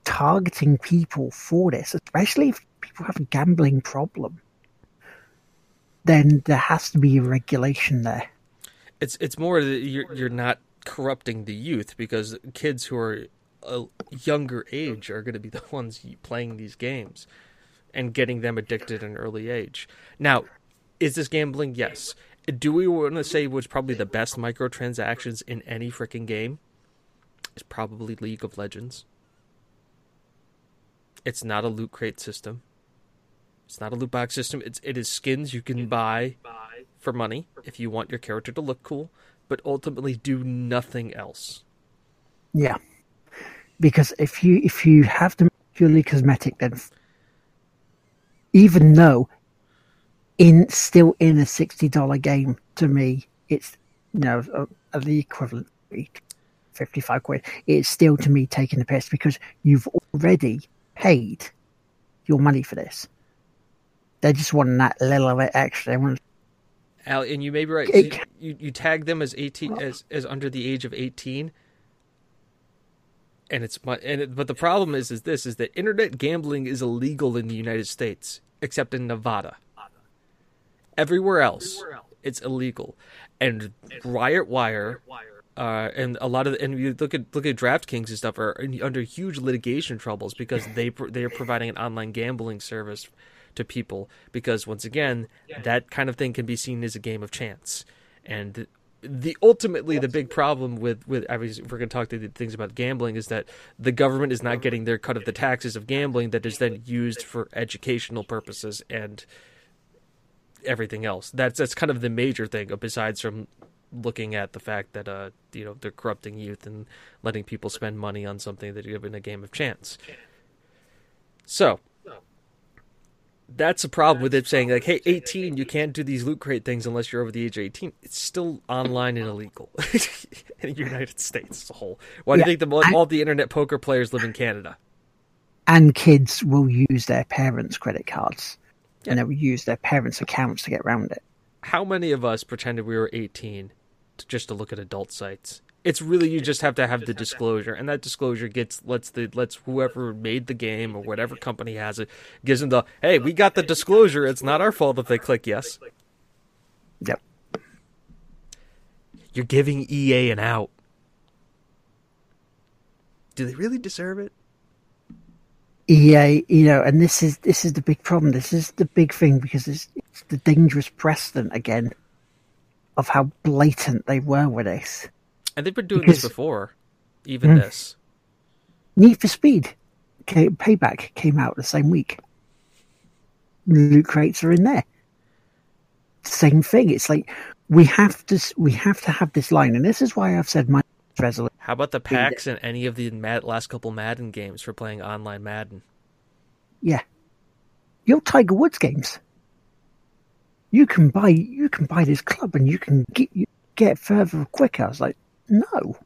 targeting people for this, especially if people have a gambling problem, then there has to be a regulation there. it's it's more that you're you're not corrupting the youth because kids who are a younger age are going to be the ones playing these games and getting them addicted at an early age. Now, is this gambling? Yes. Do we want to say what's probably the best microtransactions in any freaking game? It's probably League of Legends. It's not a loot crate system. It's not a loot box system. It's it is skins you can buy for money if you want your character to look cool, but ultimately do nothing else. Yeah, because if you if you have them purely cosmetic, then even though in still in a sixty dollar game to me, it's you know uh, the equivalent fifty five quid. It's still to me taking the piss because you've already paid your money for this. They just want that little bit extra. They want Al, and you may be right. It- You, you tag them as eighteen as as under the age of eighteen, and it's and it, but the problem is is this is that internet gambling is illegal in the United States except in Nevada. Everywhere else, it's illegal, and Riot Wire. Uh, and a lot of and you look at look at DraftKings and stuff are in, under huge litigation troubles because they they are providing an online gambling service to people because once again that kind of thing can be seen as a game of chance. And the ultimately the big problem with with obviously if we're going to talk to the things about gambling is that the government is not getting their cut of the taxes of gambling that is then used for educational purposes and everything else that's that's kind of the major thing besides from looking at the fact that uh you know they're corrupting youth and letting people spend money on something that given a game of chance so that's a problem with it saying like, "Hey, 18, you can't do these loot crate things unless you're over the age of 18." It's still online and illegal in the United States as a whole. Why do you think the, all, I- all the internet poker players live in Canada? and kids will use their parents' credit cards Yeah. And they would use their parents' accounts to get around it. How many of us pretended we were 18 to, just to look at adult sites? It's really you just have to have the disclosure, and that disclosure gets lets the lets whoever made the game or whatever company has it gives them the hey, we got the disclosure. It's not our fault if they click yes. Yep. You're giving EA an out. Do they really deserve it? EA, you know, and this is this is the big problem. This is the big thing because it's, it's the dangerous precedent again of how blatant they were with this. And they've been doing Because- this before, even hmm. this. Need for Speed came, Payback came out the same week. Loot crates are in there. Same thing. It's like we have to we have to have this line, and this is why I've said my resolution. How about the packs in any of the Mad- last couple Madden games for playing online Madden? Yeah, your Tiger Woods games. You can buy you can buy this club and you can get you get further quicker. I was like, no.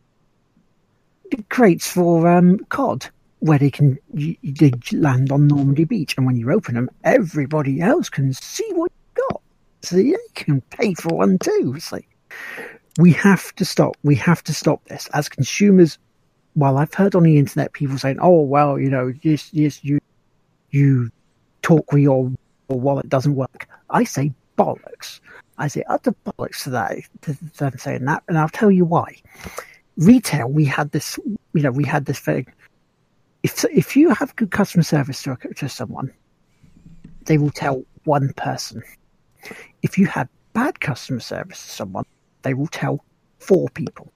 It creates for um, COD where they can you, they land on Normandy Beach, and when you open them, everybody else can see what you got, so they can pay for one too. It's like we have to stop. We have to stop this as consumers. While I've heard on the internet people saying, "Oh well, you know, yes, yes, you you talk with your, your wallet doesn't work. I say bollocks. I say utter bollocks to that, to them saying that, and I'll tell you why. Retail, we had this, you know, we had this thing. If if you have good customer service to, to someone, they will tell one person. If you had bad customer service to someone, they will tell four people.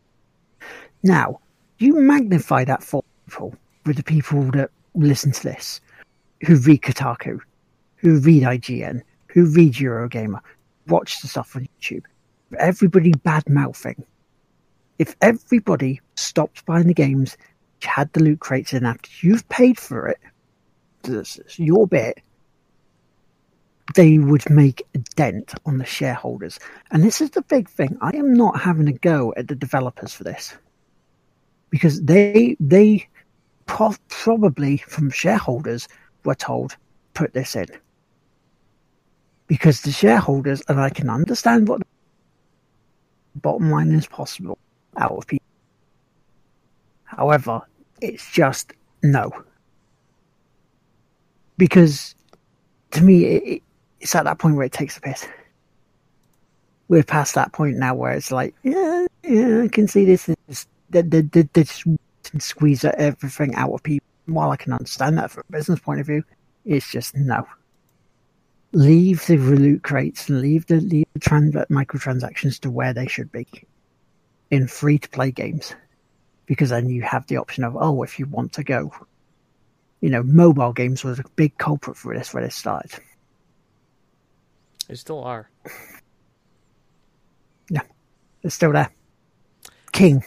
Now, you magnify that four people with the people that listen to this who read Kotaku. who read IGN, who read Eurogamer, watch the stuff on YouTube, everybody bad mouthing. If everybody stopped buying the games, had the loot crates in after you've paid for it, this is your bit, they would make a dent on the shareholders. And this is the big thing. I am not having a go at the developers for this because they they pro- probably from shareholders were told put this in because the shareholders and I can understand what the bottom line is possible out of people. However, it's just no because to me it, it's at that point where it takes a piss. We're past that point now where it's like, yeah, yeah, I can see this. They, they, they, they just squeeze everything out of people. While I can understand that from a business point of view, it's just no. Leave the loot crates and leave the, leave the trans- microtransactions to where they should be in free to play games. Because then you have the option of, oh, if you want to go. You know, mobile games was a big culprit for this where they started they still are. Yeah, they're still there. King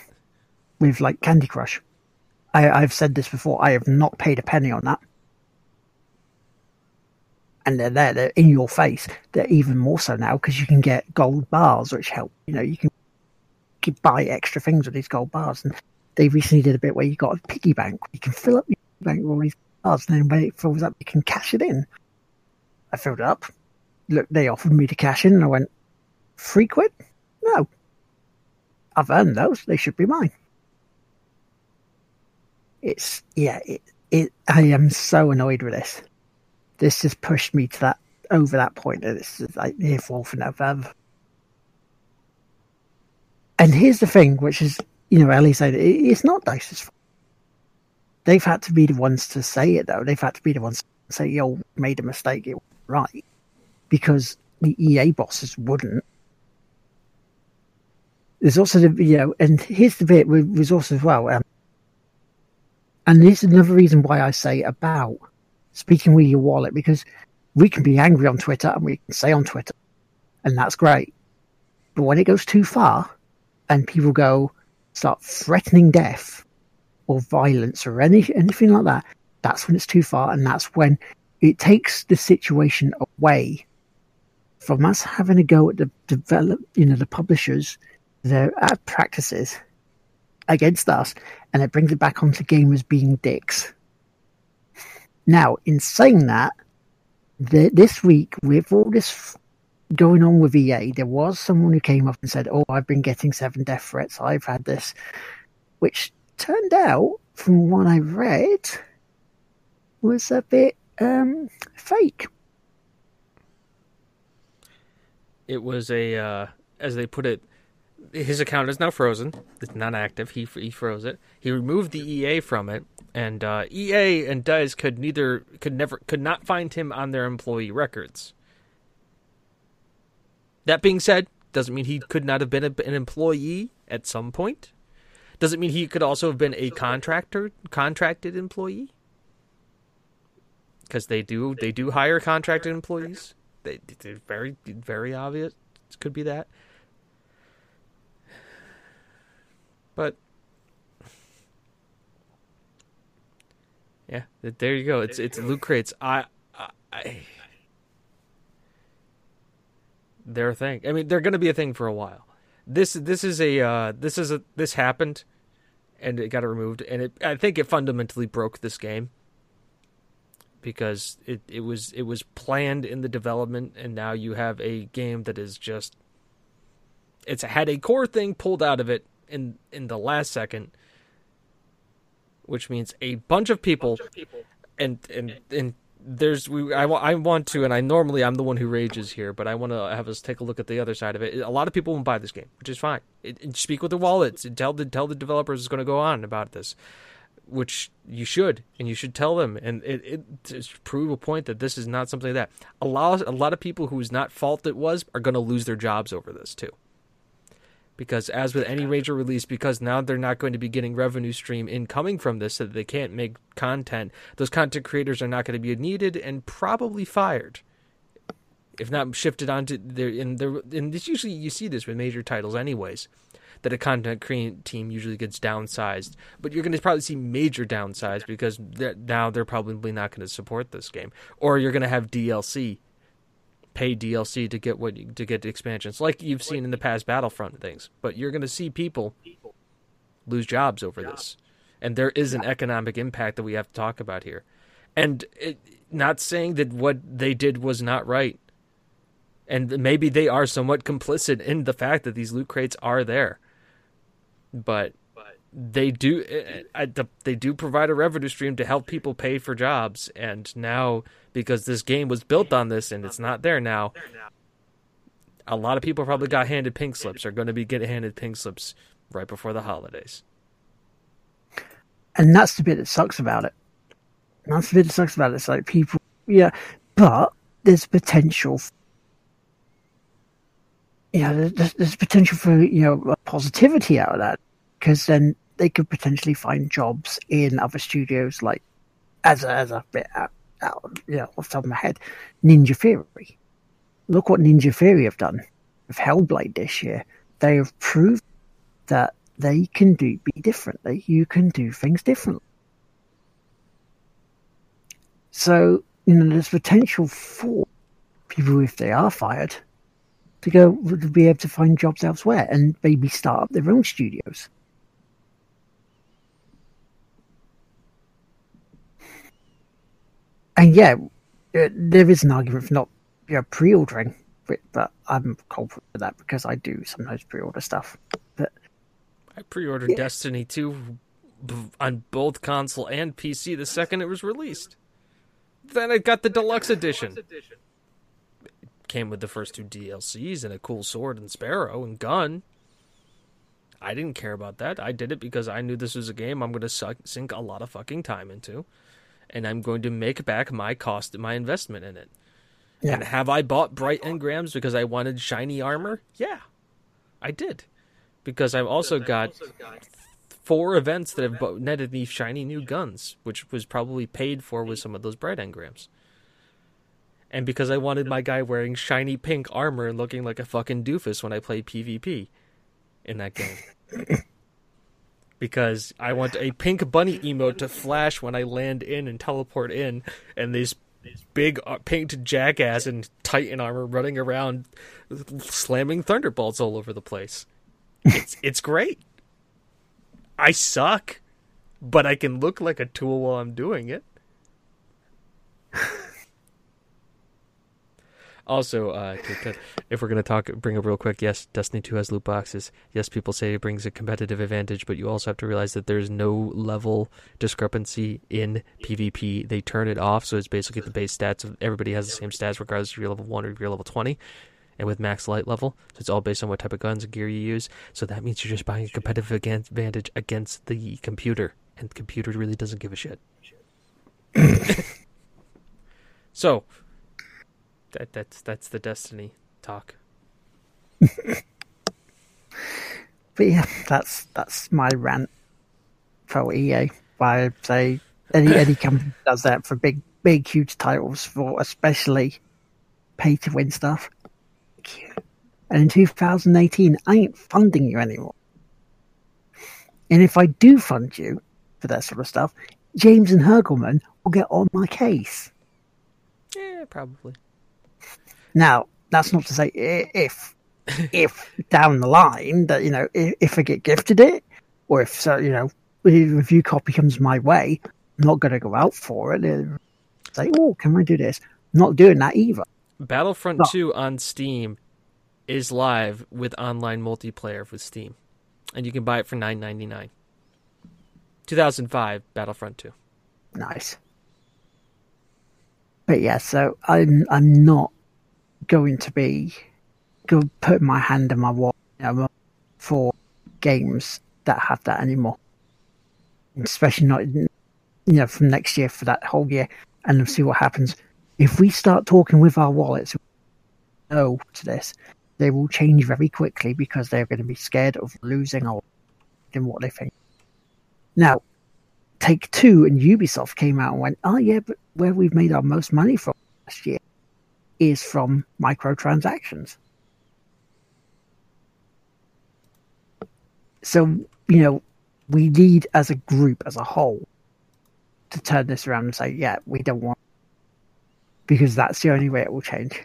with like Candy Crush. I, I've said this before. I have not paid a penny on that, and they're there. They're in your face. They're even more so now because you can get gold bars, which help. You know, you can, you can buy extra things with these gold bars, and they recently did a bit where you got a piggy bank. You can fill up your bank with all these bars, and then when it fills up, you can cash it in. I filled it up look, they offered me to cash in, and I went, three quid? No. I've earned those. They should be mine. It's, yeah, it, it, I am so annoyed with this. This has pushed me to that, over that point that it's like here for for no further. And here's the thing, which is, you know, Ellie said, it's not Dice's fault. They've had to be the ones to say it, though. They've had to be the ones to say, yo, made a mistake, it was right because the EA bosses wouldn't. There's also the you know, and here's the bit with resources as well. Um, and this is another reason why I say about speaking with your wallet because we can be angry on Twitter and we can say on Twitter, and that's great. But when it goes too far, and people go start threatening death or violence or any anything like that, that's when it's too far, and that's when it takes the situation away from us having a go at the develop, you know, the publishers, their ad practices against us, and it brings it back onto gamers being dicks. Now, in saying that, the, this week with all this going on with EA, there was someone who came up and said, "Oh, I've been getting seven death threats. I've had this," which turned out, from what I read, was a bit um, fake it was a uh, as they put it his account is now frozen. It's not active. He he froze it. He removed the EA from it and uh, EA and DICE could neither could never could not find him on their employee records. That being said doesn't mean he could not have been a, an employee at some point. Doesn't mean he could also have been a contractor contracted employee. Because they do they do hire contracted employees they, they're very very obvious. It could be that. But yeah, there you go. It's it's loot crates. I, I, I they're a thing. I mean, they're going to be a thing for a while. This this is a uh, this is a this happened, and it got removed, and it I think it fundamentally broke this game because it, it was it was planned in the development and now you have a game that is just it's had a core thing pulled out of it in in the last second which means a bunch of people, bunch of people. and and and there's we I, I want to and I normally I'm the one who rages here but I want to have us take a look at the other side of it. A lot of people won't buy this game, which is fine. It, it, speak with the wallets and tell the tell the developers is going to go on about this which you should, and you should tell them, and it, it to prove a point that this is not something like that. A lot, a lot of people whose not fault it was are going to lose their jobs over this too, because as with any major release because now they're not going to be getting revenue stream incoming from this so that they can't make content those content creators are not going to be needed and probably fired. If not shifted onto their in their and this usually you see this with major titles anyways that a content creating team usually gets downsized. But you're going to probably see major downsize because they're, now they're probably not going to support this game. Or you're going to have DLC pay DLC to get what to get expansions, like you've seen in the past Battlefront things. But you're going to see people lose jobs over this, and there is an economic impact that we have to talk about here. And it, not saying that what they did was not right, and maybe they are somewhat complicit in the fact that these loot crates are there, but they do eh, eh, they do provide a revenue stream to help people pay for jobs. And now because this game was built on this and it's not there now a lot of people probably got handed pink slips are going to be getting handed pink slips right before the holidays. And that's the bit that sucks about it. That's the bit that sucks about it. It's like people yeah but there's potential yeah there's, there's potential for you know positivity out of that because then they could potentially find jobs in other studios, like as a, as a bit out, out, you know, off the top of my head, Ninja Theory. Look what Ninja Theory have done with Hellblade this year. They have proved that they can do be different. differently. You can do things differently. So you know, there's potential for people if they are fired to go to be able to find jobs elsewhere and maybe start up their own studios. and yeah, uh, there is an argument for not you know, pre-ordering, but I'm culprit for that because I do sometimes pre-order stuff. But I pre-ordered yeah. Destiny 2 on both console and PC the second it was released. Then I got the deluxe edition. Came with the first two DLCs and a cool sword and sparrow and gun. I didn't care about that. I did it because I knew this was a game I'm going to sink a lot of fucking time into and I'm going to make back my cost, my investment in it. Yeah. And have I bought bright engrams because I wanted shiny armor? Yeah, I did, because I've also got four events that have netted me shiny new guns, which was probably paid for with some of those bright engrams. And because I wanted my guy wearing shiny pink armor and looking like a fucking doofus when I play PvP in that game. because I want a pink bunny emote to flash when I land in and teleport in, and these big uh, pink jackass in Titan armor running around, slamming thunderbolts all over the place. It's it's great. I suck, but I can look like a tool while I'm doing it. Also, uh, to, to, if we're going to talk, bring up real quick, yes, Destiny 2 has loot boxes. Yes, people say it brings a competitive advantage, but you also have to realize that there's no level discrepancy in PvP. They turn it off, so it's basically the base stats. Of, everybody has the same stats, regardless if you're level 1 or if you're level 20, and with max light level. So it's all based on what type of guns and gear you use. So that means you're just buying a competitive advantage against the computer, and the computer really doesn't give a shit. so, that that's that's the Destiny talk. but yeah, that's that's my rant for EA. I say any any company does that for big big huge titles for especially pay to win stuff. And in 2018, I ain't funding you anymore. And if I do fund you for that sort of stuff, James and Hurgleman will get on my case. Yeah, probably. Now, that's not to say if if down the line that you know if, if I get gifted it, or if so you know the review copy comes my way, I'm not going to go out for it. And say, oh, can I do this? I'm not doing that either. Battlefront no. 2 on Steam is live with online multiplayer with Steam, and you can buy it for nine ninety nine. 2005 Battlefront 2. Nice. But yeah, so I'm I'm not going to be go put my hand in my wallet you know, for games that have that anymore. Especially not you know from next year for that whole year, and see what happens if we start talking with our wallets. No to this, they will change very quickly because they're going to be scared of losing or in what they think. Now, Take Two and Ubisoft came out and went, "Oh yeah, but where we've made our most money from last year is from microtransactions." So you know, we need as a group, as a whole, to turn this around and say, "Yeah, we don't want," because that's the only way it will change.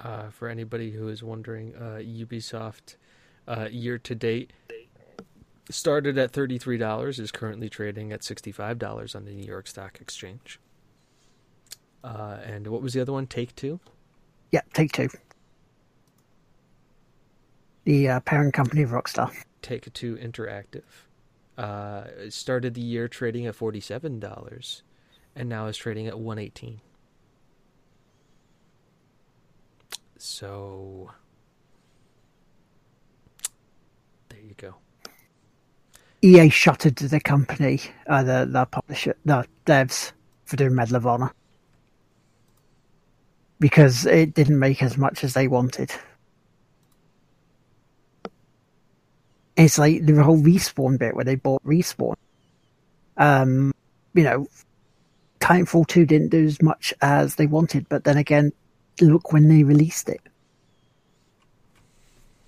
Uh, for anybody who is wondering, uh, Ubisoft uh, year to date started at $33, is currently trading at $65 on the New York Stock Exchange. Uh, and what was the other one? Take Two? Yeah, Take Two. The uh, parent company of Rockstar. Take Two Interactive. Uh, started the year trading at $47 and now is trading at 118 So there you go. EA shuttered the company, uh, the the publisher, the devs for doing Medal of Honor because it didn't make as much as they wanted. It's like the whole respawn bit where they bought respawn. Um, you know, Titanfall two didn't do as much as they wanted, but then again, look when they released it.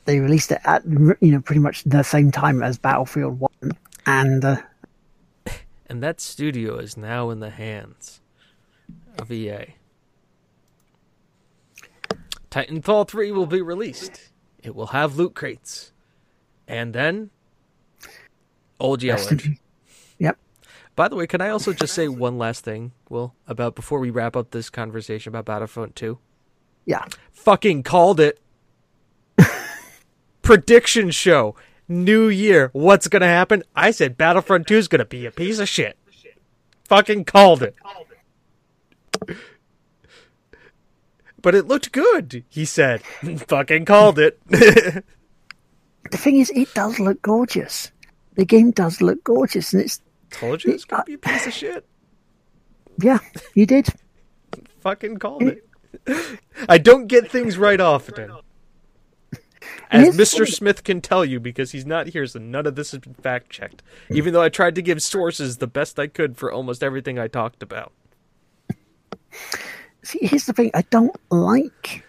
They released it at you know pretty much the same time as Battlefield One, and uh, and that studio is now in the hands of EA. Titanfall 3 will be released. It will have loot crates. And then Old Yeller. Yep. By the way, can I also just say one last thing, Will, about before we wrap up this conversation about Battlefront 2? Yeah. Fucking called it. Prediction show. New year. What's going to happen? I said Battlefront 2 is going to be a piece of shit. Fucking called it. but it looked good, he said. Fucking called it. the thing is, it does look gorgeous. The game does look gorgeous, and it's. Told you it's going to be a uh, piece of shit. Yeah, you did. Fucking called it. I don't get things right often. As Mr. Smith can tell you, because he's not here, so none of this has been fact checked. Even though I tried to give sources the best I could for almost everything I talked about. See, here's the thing: I don't like,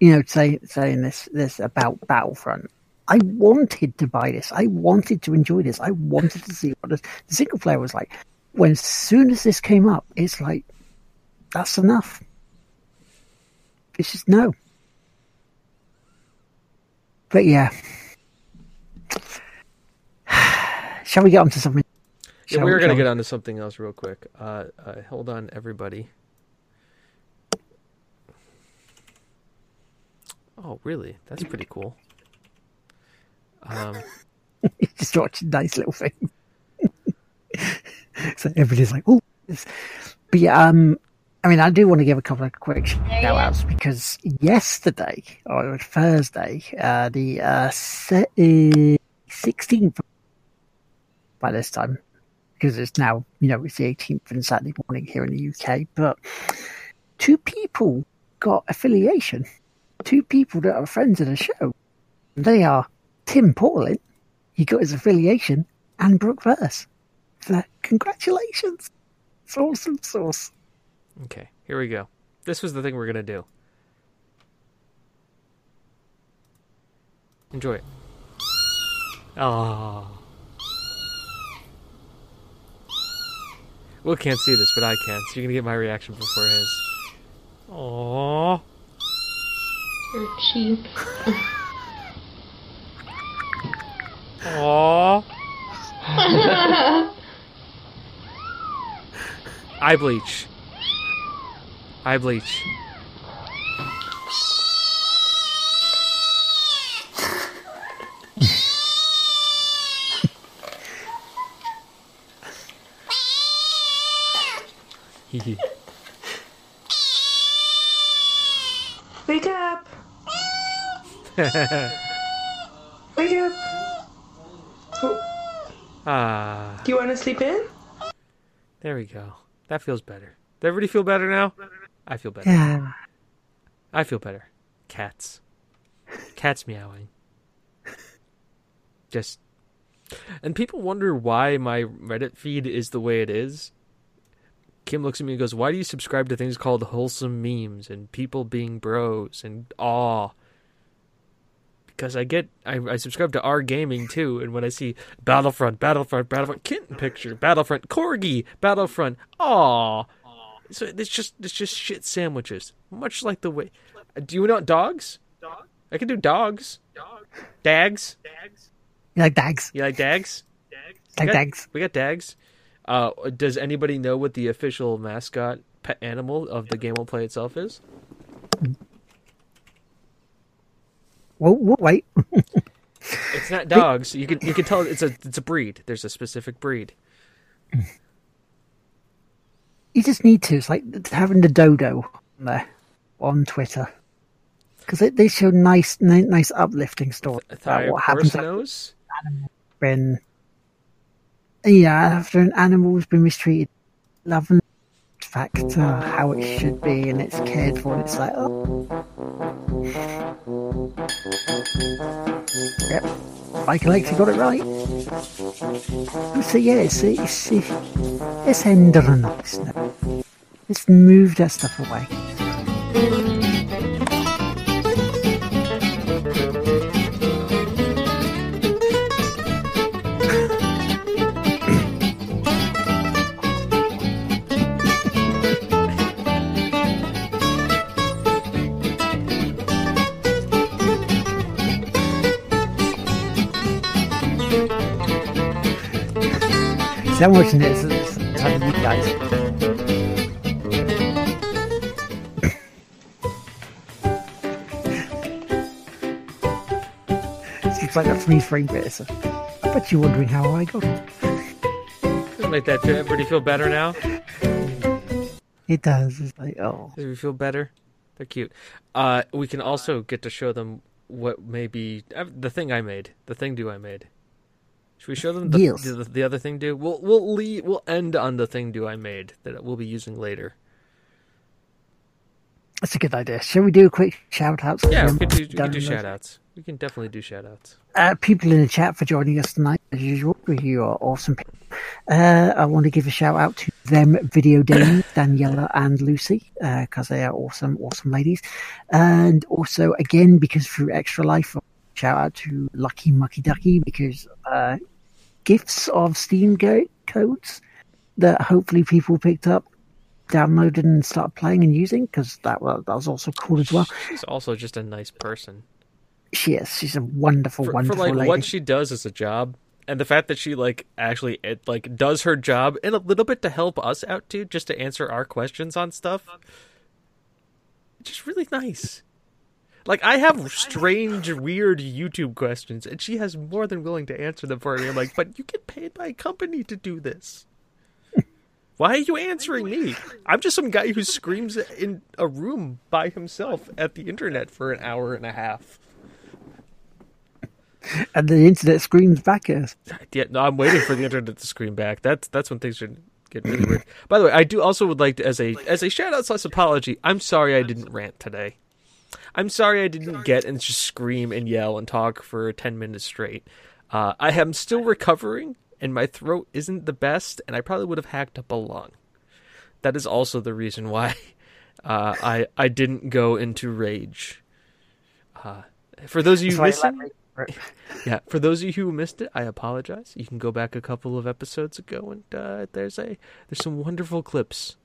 you know, say, saying this this about Battlefront. I wanted to buy this. I wanted to enjoy this. I wanted to see what the single player was like. When as soon as this came up, it's like that's enough. It's just no. But yeah. Shall we get on to something? Yeah, we are going to get on to something else real quick. Uh, uh, hold on, everybody. Oh, really? That's pretty cool. Um, just watch a nice little thing. so everybody's like, "Oh," but yeah, um, I mean, I do want to give a couple of quick shout outs because yesterday, or Thursday, uh, the uh, 16th by this time, because it's now, you know, it's the 18th and Saturday morning here in the UK, but two people got affiliation. Two people that are friends of the show. They are Tim Paulin, he got his affiliation, and Brooke Verse. So, congratulations. It's awesome sauce. Okay, here we go. This was the thing we're gonna do. Enjoy it. Oh. Will can't see this, but I can, so you're gonna get my reaction before his. Oh. You're cheap. Aww. Eye bleach. Eye bleach. Wake up! Wake up! Ah. Do you want to sleep in? There we go. That feels better. Does everybody feel better now? I feel better. Yeah. I feel better. Cats. Cats meowing. Just. And people wonder why my Reddit feed is the way it is. Kim looks at me and goes, Why do you subscribe to things called wholesome memes and people being bros and awe? Because I get, I, I subscribe to R Gaming too, and when I see Battlefront, Battlefront, Battlefront, kitten picture, Battlefront, Corgi, Battlefront, aw. So it's just, it's just shit sandwiches. Much like the way. Do you want dogs? I can do dogs. Dogs. Dags. You like dags? You like dags? Like got- dags? We got dags. Uh, does anybody know what the official mascot pet animal of the game will play itself is? Whoa, whoa, wait. It's not dogs. You can you can tell it's a it's a breed. There's a specific breed. You just need to. It's like having the dodo on there on Twitter. Because they, they show nice, nice uplifting stories about what happens nose. when, yeah, after an animal's been mistreated. The fact uh, how it should be and it's cared for. And it's like, oh. Yep. Michael Lakes got it right. So yeah, it's it's it's ended a nice now. Let's move that stuff away. Time for you guys. It's like a freeze frame bit. I bet you're wondering how I got it. It make that everybody feel better now? It does. It's like, oh. Does we feel better? They're cute. Uh, we can also get to show them what maybe uh, the thing I made, the thing do I made. Should we show them the, Yes. the, the other thing do? We'll we'll leave, we'll end on the thing do I made that we'll be using later. That's a good idea. Shall we do a quick shout out? Yeah, we can do, we do shout outs. We can definitely do shout outs. uh, people in the chat for joining us tonight, as usual. You are awesome people. Uh, I want to give a shout out to them, Video Dame, Daniela, and Lucy, because they are awesome, awesome ladies. And also, again, because through Extra Life, shout out to Lucky Mucky Ducky, because uh, gifts of Steam go- codes that hopefully people picked up, downloaded, and started playing and using, because that, was- that was also cool as well. She's also just a nice person. She is. She's a wonderful, For, for like lady. what she does as a job, and the fact that she like actually it like does her job and a little bit to help us out too, just to answer our questions on stuff. Just really nice. Like I have strange, weird YouTube questions, and she has more than willing to answer them for me. I'm like, but you get paid by a company to do this. Why are you answering me? I'm just some guy who screams in a room by himself at the internet for an hour and a half. and the internet screams back at us. Yeah, no, I'm waiting for the internet to scream back. That's that's when things should get really weird. By the way, I do also would like to, as a as a shout out slash apology. I'm sorry I didn't rant today. I'm sorry I didn't get and just scream and yell and talk for ten minutes straight. Uh, I am still recovering, and my throat isn't the best, and I probably would have hacked up a lung. That is also the reason why uh, I I didn't go into rage. Uh, for those of you That's why you listening, let me- yeah, for those of you who missed it, I apologize. You can go back a couple of episodes ago, and uh, there's a there's some wonderful clips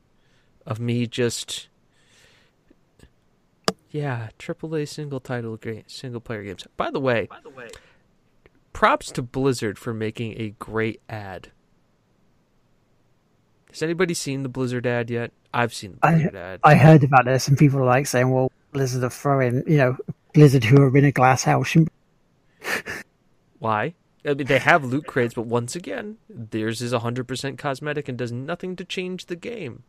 of me just yeah, AAA single title game, single player games. By the way, by the way, props to Blizzard for making a great ad. Has anybody seen the Blizzard ad yet? I've seen the I- Blizzard ad. I heard about this, and people are like saying, "Well, Blizzard are throwing, you know, Blizzard who are in a glass house." shouldn't- Why? I mean, they have loot crates, but once again, theirs is 100% cosmetic and does nothing to change the game.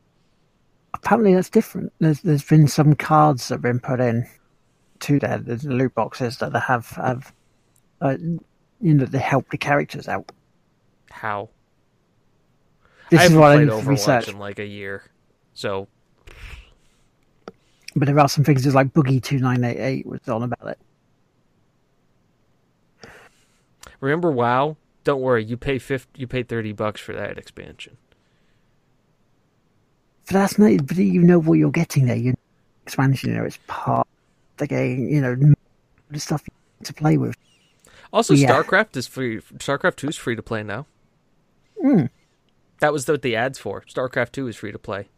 Apparently, that's different. There's there's been some cards that have been put in to their the loot boxes that they have have, uh, you know, they help the characters out. How? This I is what I need to Overwatch research. in like a year, so But there are some things just like Boogie two nine eight eight was on about it. Remember WoW? Don't worry, you pay 50, you pay 30 bucks for that expansion. But that's not. But you know what you're getting there. You expansion. You know it's part of the game. You know the stuff to play with. Also, Yeah. StarCraft is free. StarCraft 2 is free to play now. Hmm. That was what the ads for. StarCraft 2 is free to play.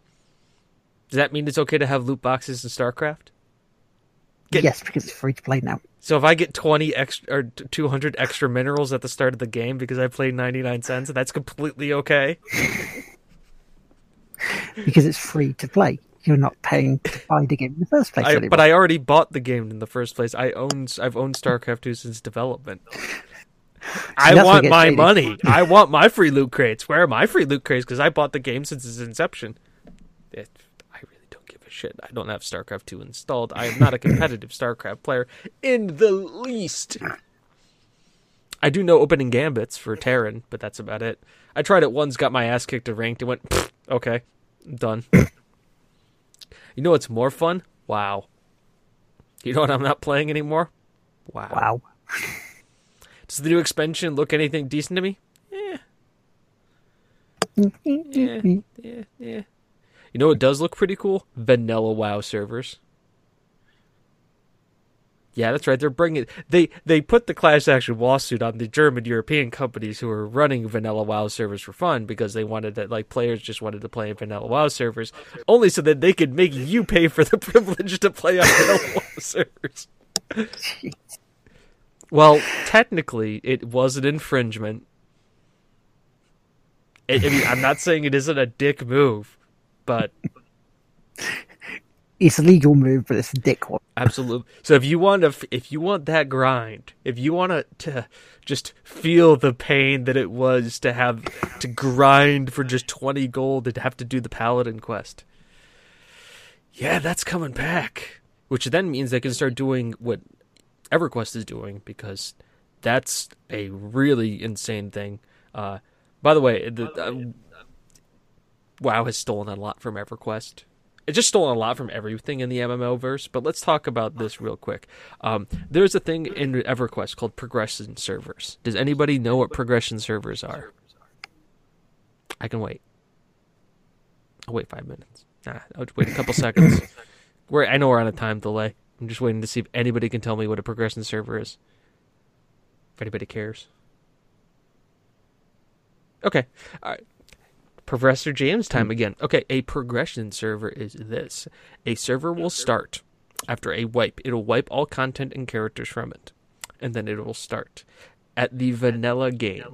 Does that mean it's okay to have loot boxes in StarCraft? Get- yes, because it's free to play now. So if I get 20 extra or 200 extra minerals at the start of the game because I played 99 cents, that's completely okay. because it's free to play. You're not paying to buy the game in the first place I, but I already bought the game in the first place. I own I've owned StarCraft 2 since development. I want my shady. money. I want my free loot crates. Where are my free loot crates? Because I bought the game since its inception. It, I really don't give a shit. I don't have StarCraft 2 installed. I am not a competitive StarCraft player in the least. I do know opening gambits for Terran, but that's about it. I tried it once, got my ass kicked at ranked, and went, "Pfft, okay, I'm done. you know what's more fun? Wow. You know what I'm not playing anymore? Wow. wow. Does the new expansion look anything decent to me? Yeah, yeah, yeah, yeah. You know what does look pretty cool? Vanilla WoW servers. Yeah, that's right. They're bringing they they put the class action lawsuit on the German European companies who are running vanilla WoW servers for fun because they wanted that like players just wanted to play in vanilla WoW servers only so that they could make you pay for the privilege to play on vanilla WoW servers. Well, technically, it was an infringement. I mean, I'm not saying it isn't a dick move, but It's a legal move, but it's a dick one. absolutely. So if you want to, if you want that grind, if you want to, to just feel the pain that it was to have to grind for just 20 gold and have to do the paladin quest, yeah, that's coming back. Which then means they can start doing what EverQuest is doing because that's a really insane thing. Uh, by the way, the, uh, WoW has stolen a lot from EverQuest. It's just stolen a lot from everything in the MMO verse. But let's talk about this real quick. Um, there's a thing in EverQuest called progression servers. Does anybody know what progression servers are? I can wait. I'll wait five minutes. Nah, I'll just wait a couple seconds. We're, I know we're on a time delay. I'm just waiting to see if anybody can tell me what a progression server is. If anybody cares. Okay. All right. Professor James time hmm. again. Okay, a progression server is this. A server will start after a wipe. It'll wipe all content and characters from it. And then it will start at the vanilla game.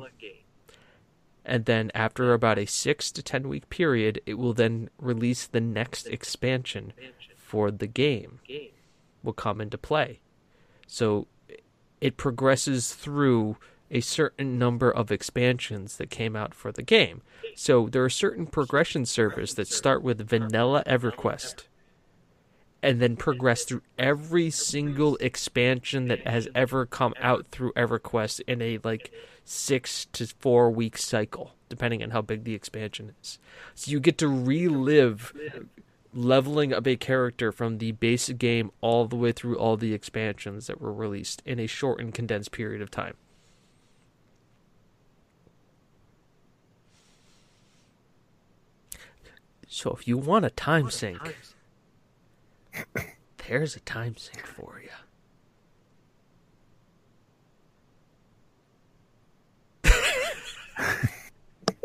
And then after about a 6 to 10 week period, it will then release the next expansion for the game will come into play. So it progresses through a certain number of expansions that came out for the game. So there are certain progression servers that start with vanilla EverQuest and then progress through every single expansion that has ever come out through EverQuest in a like 6 to 4 week cycle depending on how big the expansion is. So you get to relive leveling up a character from the basic game all the way through all the expansions that were released in a short and condensed period of time. So if you want a time sink, there's a time sink for you.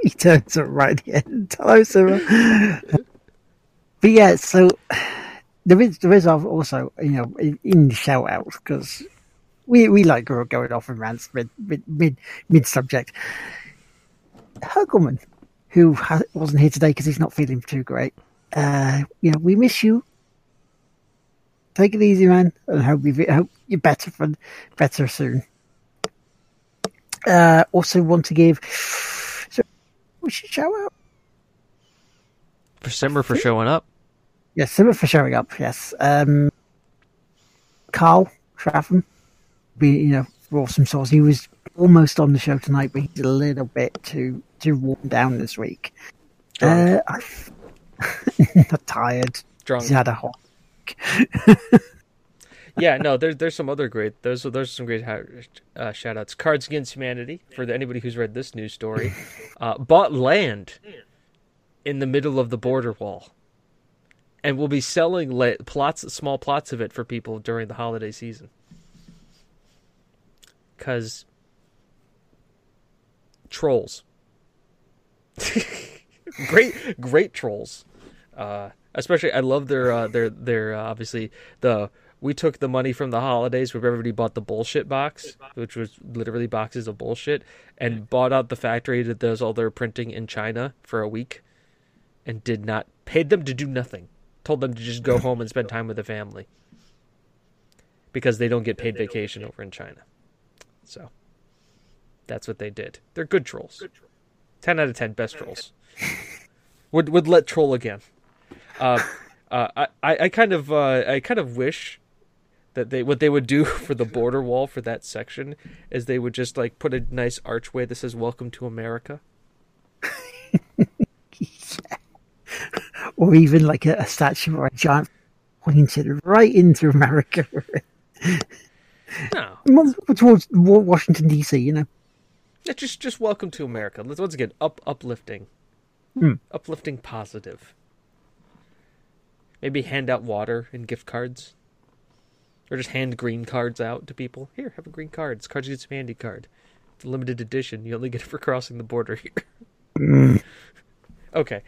He turns it right at the end. Hello, Sarah. but yeah, so there is there is also you know in, in shout outs because we we like go- going off and rants mid mid mid, mid subject. Hurgleman, who ha- wasn't here today because he's not feeling too great. Uh, you know, we miss you. Take it easy, man, and hope you hope you're better for better soon. Uh, also, want to give so we should shout out. For Simmer for showing up. Yes, Simmer for showing up. Yes, um, Carl Traffam, be you know awesome sauce. He was almost on the show tonight, but he's a little bit too too worn down this week. Drunk. Uh, I'm tired. Drunk. He's had a hot. week. yeah, no, there's there's some other great there's there's some great uh, shout outs. Cards Against Humanity for the, anybody who's read this news story, uh, bought land in the middle of the border wall, and will be selling la- plots, small plots of it for people during the holiday season. Because trolls, great great trolls. Uh, especially, I love their uh, their their uh, obviously the we took the money from the holidays where everybody bought the bullshit box, which was literally boxes of bullshit, and bought out the factory that does all their printing in China for a week, and did not paid them to do nothing. Told them to just go home and spend time with the family because they don't get paid vacation over in China. So that's what they did. They're good trolls. Ten out of ten, best trolls. would would let troll again. Uh, uh, I, I kind of uh, I kind of wish that they what they would do for the border wall for that section is they would just like put a nice archway that says "Welcome to America." Or even like a, a statue or a giant pointed right into America. no, towards Washington D.C. You know. Yeah, just just welcome to America. Let's once again up uplifting, Hmm. uplifting, positive. Maybe hand out water and gift cards, or just hand green cards out to people. Here, have a green card. It's Cards Against Humanity card. It's a limited edition. You only get it for crossing the border here. okay,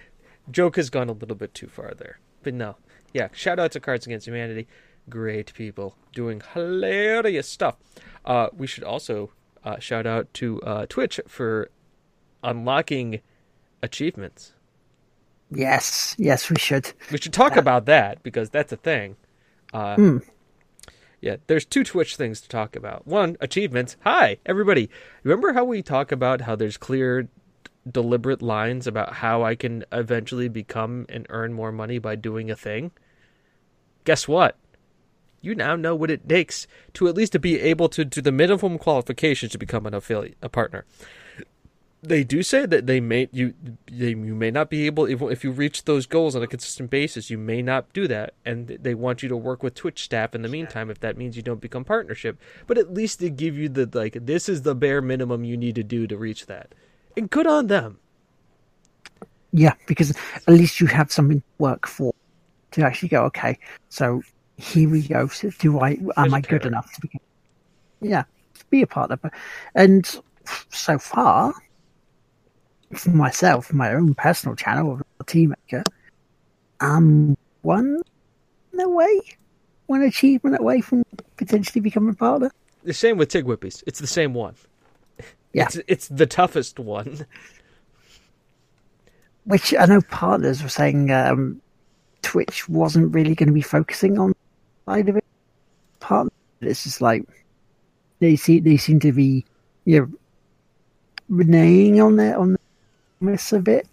joke has gone a little bit too far there, but no. Yeah, shout out to Cards Against Humanity. Great people doing hilarious stuff. Uh, we should also uh, shout out to uh, Twitch for unlocking achievements. Yes, yes, we should. We should talk about that because that's a thing. Uh, Hmm. Yeah, there's two Twitch things to talk about. One, achievements. Hi, everybody. Remember how we talk about how there's clear, deliberate lines about how I can eventually become and earn more money by doing a thing? Guess what? You now know what it takes to at least to be able to do the minimum qualifications to become an affiliate, a partner. They do say that they may you they, you may not be able if, if you reach those goals on a consistent basis you may not do that and they want you to work with Twitch staff in the meantime if that means you don't become partnership but at least they give you the like this is the bare minimum you need to do to reach that and good on them Yeah, because at least you have something to work for to actually go. Okay, so here we go. Do I? Am I good enough to be? Yeah, to be a partner. And so far, for myself, my own personal channel of Team Maker, I'm one away, one achievement away from potentially becoming a partner. the same with Tig Whippies it's the same one Yeah. it's, it's the toughest one Which I know partners were saying um, Twitch wasn't really going to be focusing on of it. Partner, it's just like they see they seem to be you know reneging on their on this a bit.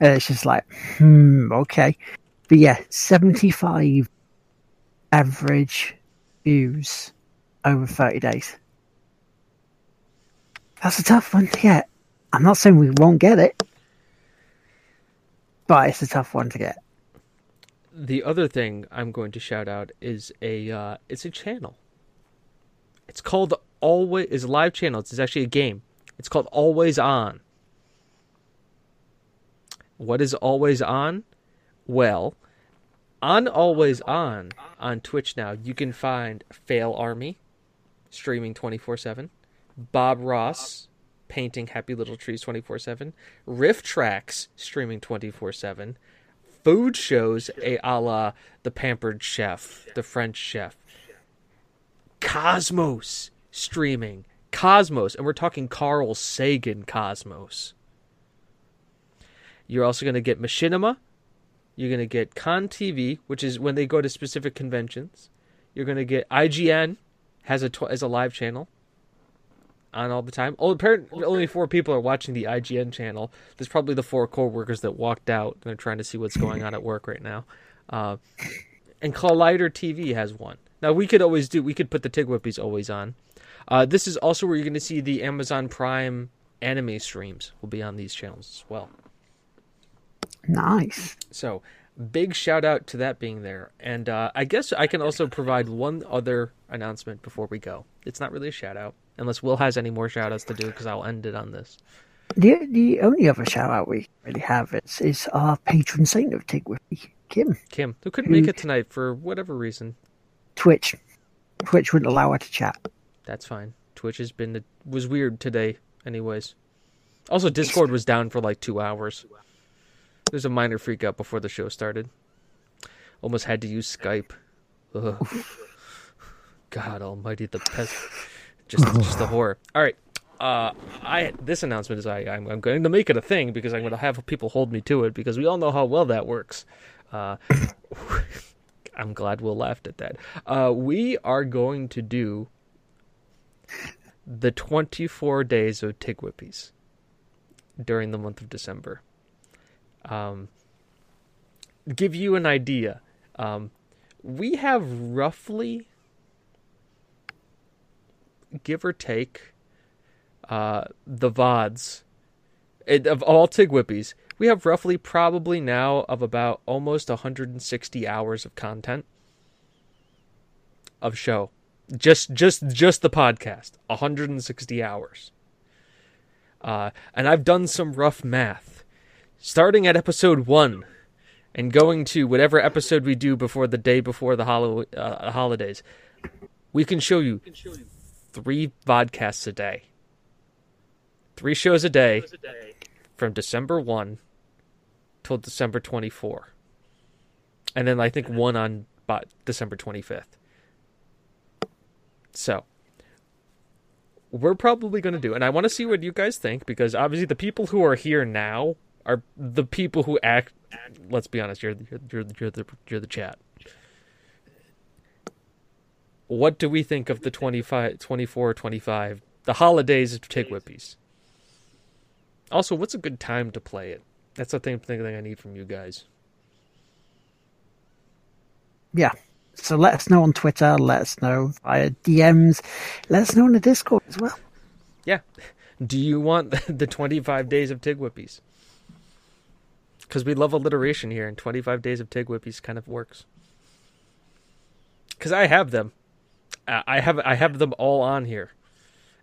And it's just like hmm okay, but yeah, seventy five average views over thirty days. That's a tough one to get. I'm not saying we won't get it, but it's a tough one to get. The other thing I'm going to shout out is a uh, it's a channel. It's called Always is a live channel. It's actually a game. It's called Always On. What is Always On? Well, on Always On on Twitch now, you can find Fail Army streaming 24/7, Bob Ross painting happy little trees 24/7, RiffTrax streaming 24/7, food shows a, a la the pampered chef the french chef. Cosmos streaming. Cosmos and we're talking carl sagan cosmos. You're also going to get machinima. You're going to get con tv which is when they go to specific conventions. You're going to get ign has a tw- has a live channel on all the time. Oh, apparently only four people are watching the IGN channel. There's probably the four coworkers that walked out. and They're trying to see what's going on at work right now. Uh, and Collider TV has one. Now we could always do. We could put the Tig Whippies always on. Uh, this is also where you're going to see the Amazon Prime anime streams will be on these channels as well. Nice. So big shout out to that being there. And uh, I guess I can also provide one other announcement before we go. It's not really a shout out, unless Will has any more shout outs to do, because I'll end it on this. The the only other shout out we really have is, is our patron saint of Tigwiffy, Kim. Kim, who couldn't make it tonight for whatever reason. Twitch. Twitch wouldn't allow her to chat. That's fine. Twitch has been was weird today, anyways. Also, Discord was down for like two hours. There's a minor freak out before the show started. Almost had to use Skype. God Almighty, the pest. Just, just the horror. All right. Uh, I this announcement is I I'm, I'm going to make it a thing because I'm going to have people hold me to it because we all know how well that works. Uh, I'm glad Will laughed at that. Uh, we are going to do the 24 days of Tig Whippies during the month of December. Um, give you an idea, um, we have roughly, give or take, uh, the VODs it, of all Tig Whippies. We have roughly probably now of about almost 160 hours of content of show. Just just just the podcast. 160 hours. Uh, and I've done some rough math. Starting at episode 1 and going to whatever episode we do before the day before the uh, holidays, we can show you three vodcasts a day. Three shows a day from December 1 till December 24. And then I think one on December 25th. So, we're probably going to do, and I want to see what you guys think because obviously the people who are here now are the people who act. Let's be honest, you're you're you're, you're the you're the chat. What do we think of the 25, 24, 25, the holidays of Tig Whippies? Also, what's a good time to play it? That's the thing, thing I need from you guys. Yeah. So let us know on Twitter, let us know via DMs, let us know in the Discord as well. Yeah. Do you want the 25 days of Tig Whippies? Because we love alliteration here, and 25 days of Tig Whippies kind of works. Because I have them. Uh, I have I have them all on here.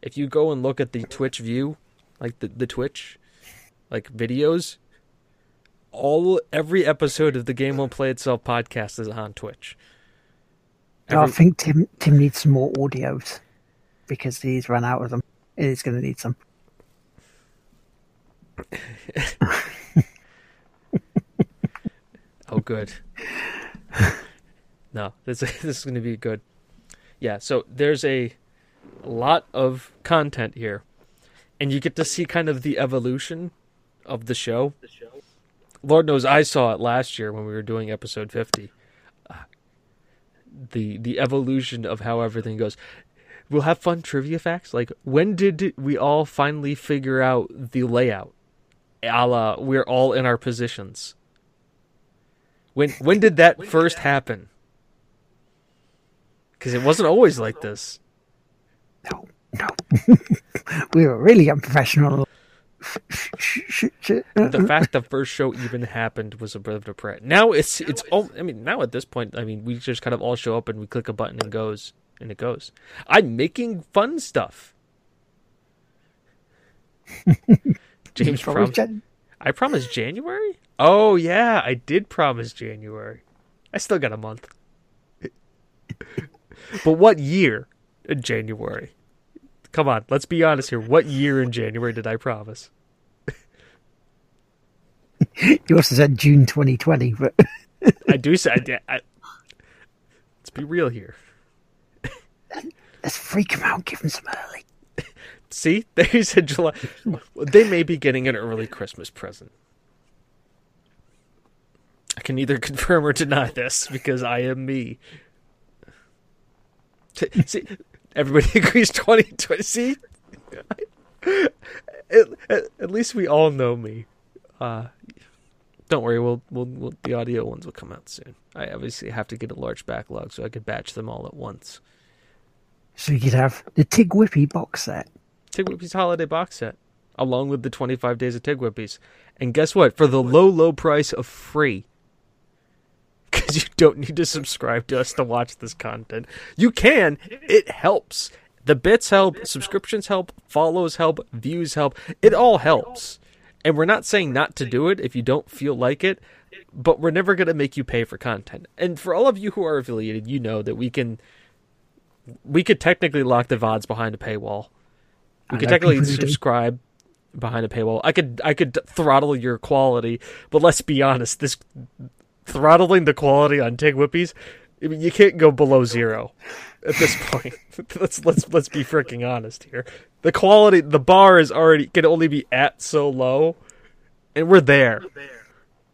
If you go and look at the Twitch view, like the, the Twitch, like videos, all every episode of the Game Won't Play Itself podcast is on Twitch. I think Tim Tim needs some more audios because he's run out of them. He's going to need some. Oh, good. no, this this is going to be good. Yeah, so there's a lot of content here, and you get to see kind of the evolution of the show. The show. Lord knows I saw it last year when we were doing episode 50. Uh, the the evolution of how everything goes. We'll have fun trivia facts. Like when did we all finally figure out the layout? A la we're all in our positions. When when did that first happen? Because it wasn't always like this. No, no. we were really unprofessional. The fact the first show even happened was a bit of a pre. Now it's it's all. I mean, now at this point, I mean, we just kind of all show up and we click a button and goes and it goes. I'm making fun stuff. James promised. Jan- I promised January. Oh yeah, I did promise January. I still got a month. but what year in January? Come on, let's be honest here. What year in January did I promise? You also said June 2020, but I do say. I, I, let's be real here. let's freak him out, give him some early. See, they said July. They may be getting an early Christmas present. I can neither confirm or deny this because I am me. T- See, everybody agrees 2020. See, at, at, at least we all know me. Uh, don't worry, we'll, we'll, we'll the audio ones will come out soon. I obviously have to get a large backlog so I could batch them all at once. So you could have the Tig Whippy box set. Tig Whippy's holiday box set, along with the 25 days of Tig Whippies. And guess what? For the low, low price of free, because you don't need to subscribe to us to watch this content. You can. It helps. The bits help, subscriptions help, follows help, views help. It all helps. And we're not saying not to do it if you don't feel like it, but we're never going to make you pay for content. And for all of you who are affiliated, you know that we can we could technically lock the VODs behind a paywall. We could technically people who do. subscribe behind a paywall. I could I could throttle your quality, but let's be honest, this throttling the quality on Tig Whippies, I mean, you can't go below zero at this point. let's let's let's be freaking honest here. The quality, the bar is already can only be at so low, and we're there.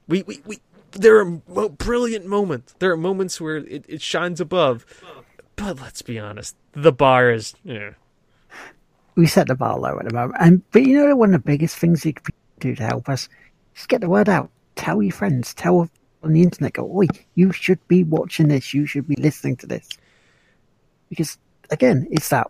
We we, we there are mo- brilliant moments. There are moments where it, it shines above, but let's be honest, the bar is. Yeah. we set the bar low at the moment. And but you know one of the biggest things you can do to help us is get the word out. Tell your friends. Tell on the internet. Go, oi, you should be watching this. You should be listening to this. Because again, it's that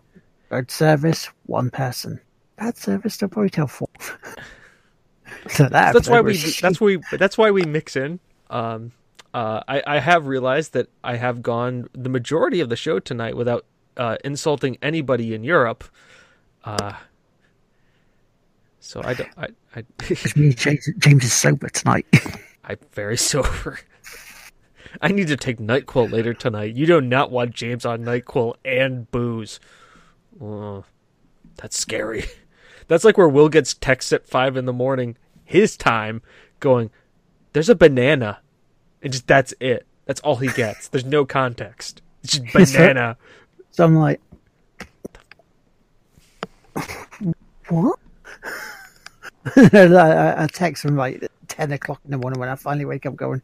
good service, one person. Bad service, they'll probably tell four. so that that's why we that's we that's why we mix in um uh i i have realized that i have gone the majority of the show tonight without uh insulting anybody in europe uh so i don't i i. James, James is sober tonight. i'm very sober. I need to take nyquil later tonight. You do not want james on nyquil and booze. Uh, that's scary. That's like where will gets texts at five in the morning his time going there's a banana. And just that's it. That's all he gets. There's no context. It's just banana. So I'm like, what? And I, I- I text him like ten o'clock in the morning when I finally wake up, going,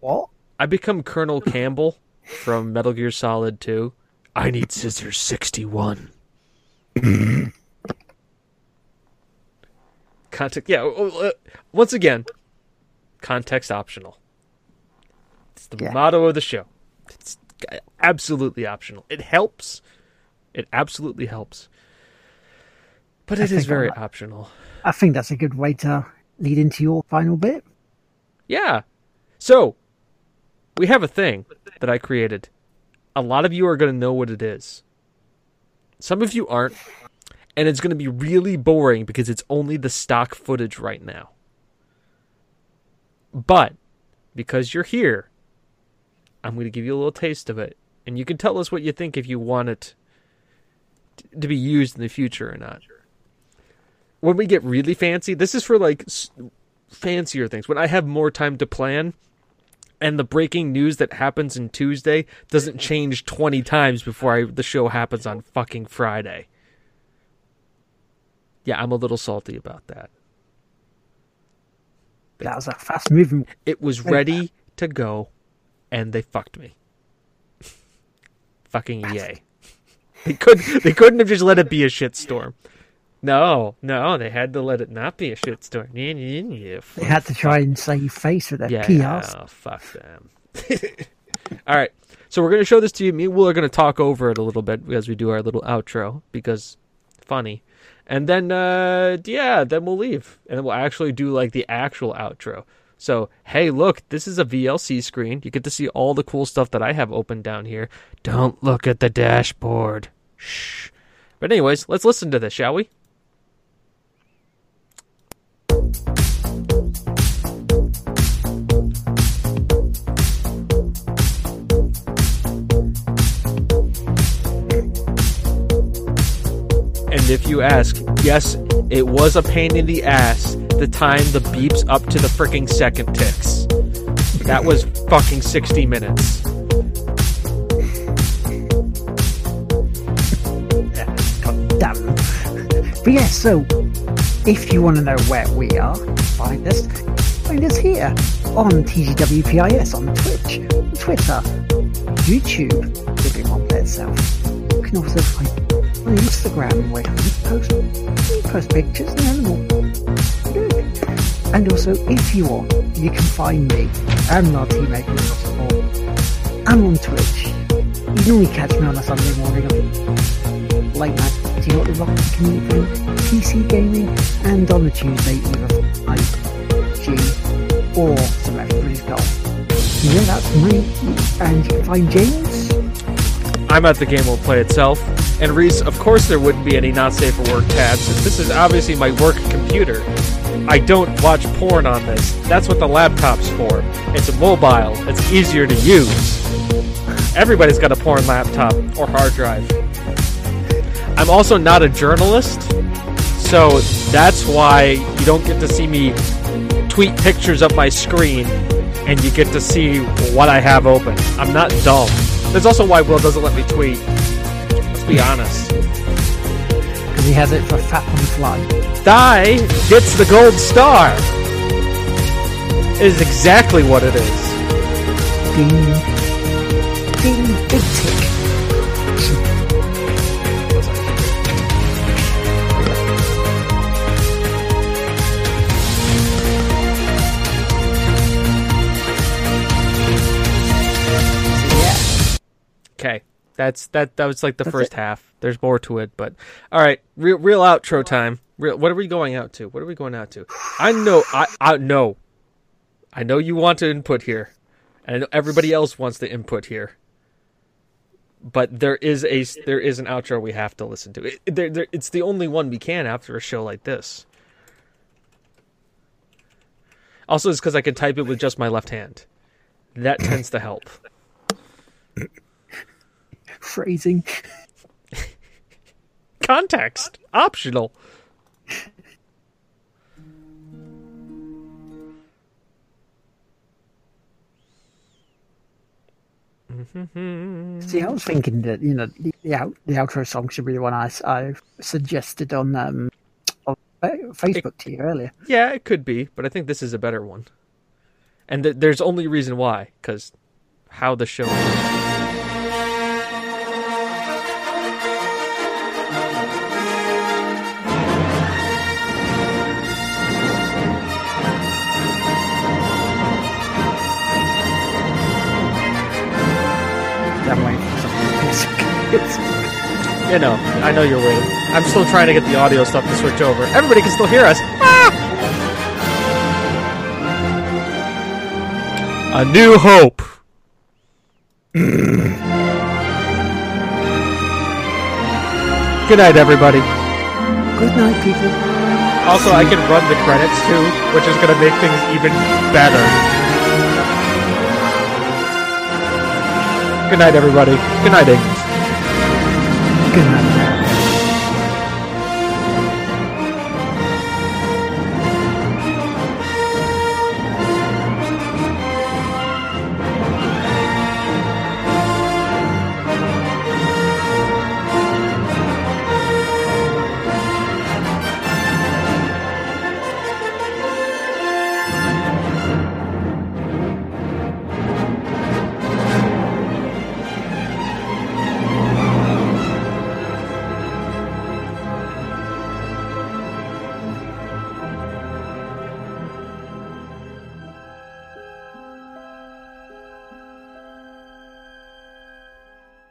what? i become colonel campbell from metal gear solid 2 i need scissors 61 context yeah oh, oh, uh, once again context optional. It's the Yeah. motto of the show. It's absolutely optional. It helps. It absolutely helps. But it is very I'm- optional. I think that's a good way to lead into your final bit. Yeah. So, we have a thing that I created. A lot of you are going to know what it is. Some of you aren't. And it's going to be really boring because it's only the stock footage right now. But, because you're here, I'm going to give you a little taste of it. And you can tell us what you think if you want it to be used in the future or not. When we get really fancy, this is for like s- fancier things. When I have more time to plan, and the breaking news that happens in Tuesday doesn't change 20 times before I, the show happens on fucking Friday. Yeah, I'm a little salty about that. That was a fast moving. It was ready to go, and they fucked me. fucking EA. They could they couldn't have just let it be a shitstorm. No, no, they had to let it not be a shitstorm. Yeah, They had to try and save face with their Yeah, PRs. oh, fuck them. All right, so we're gonna show this to you. Me and Will are gonna talk over it a little bit as we do our little outro because funny, and then uh yeah, then we'll leave and then we'll actually do like the actual outro. So hey, look, this is a VLC screen. You get to see all the cool stuff that I have open down here. Don't look at the dashboard. Shh. But anyways, let's listen to this, shall we? If you ask, yes, it was a pain in the ass the time the beeps up to the freaking second ticks. That was fucking 60 minutes. God damn. But yeah, so if you want to know where we are, find us. Find us here on TGWPIS on Twitch, Twitter, YouTube, Living One itself. You can also find on Instagram where we post, we post pictures and animal. And also, if you want, you can find me and not support. I'm on Twitch. You normally catch me on a Sunday morning late night do you know the community PC gaming and on the Tuesday either I G or some everybody's goal. Yeah, that's me. And you can find James. I'm at the game will play itself. And Reese, of course, there wouldn't be any not safe for work tabs. This is obviously my work computer. I don't watch porn on this. That's what the laptop's for. It's a mobile. It's easier to use. Everybody's got a porn laptop or hard drive. I'm also not a journalist, so that's why you don't get to see me tweet pictures of my screen and you get to see what I have open. I'm not dumb. That's also why Will doesn't let me tweet. Let's be honest. Because he has it for Fat on the Fly. Die gets the gold star. It is exactly what it is. Ding. Ding. Big tick. That's that. That was like the That's first it. half. There's more to it, but all right. Real, real outro time. Real, what are we going out to? What are we going out to? I know. I I know. I know you want to input here, and I know everybody else wants to input here. But there is a there is an outro we have to listen to. It, there, there, it's the only one we can after a show like this. Also, it's because I can type it with just my left hand. That tends to help. Phrasing. Context optional. See, I was thinking that you know the the, out, the outro song should be the one I, I suggested on um on Fa- Facebook to you earlier. Yeah, it could be, but I think this is a better one. And th- there's only reason why, because how the show. You know, I know you're waiting. I'm still trying to get the audio stuff to switch over. Everybody can still hear us. Ah! A new hope. Good night, everybody. Good night, people. Also, I can run the credits too, which is going to make things even better. Good night, everybody. Good night. Good night.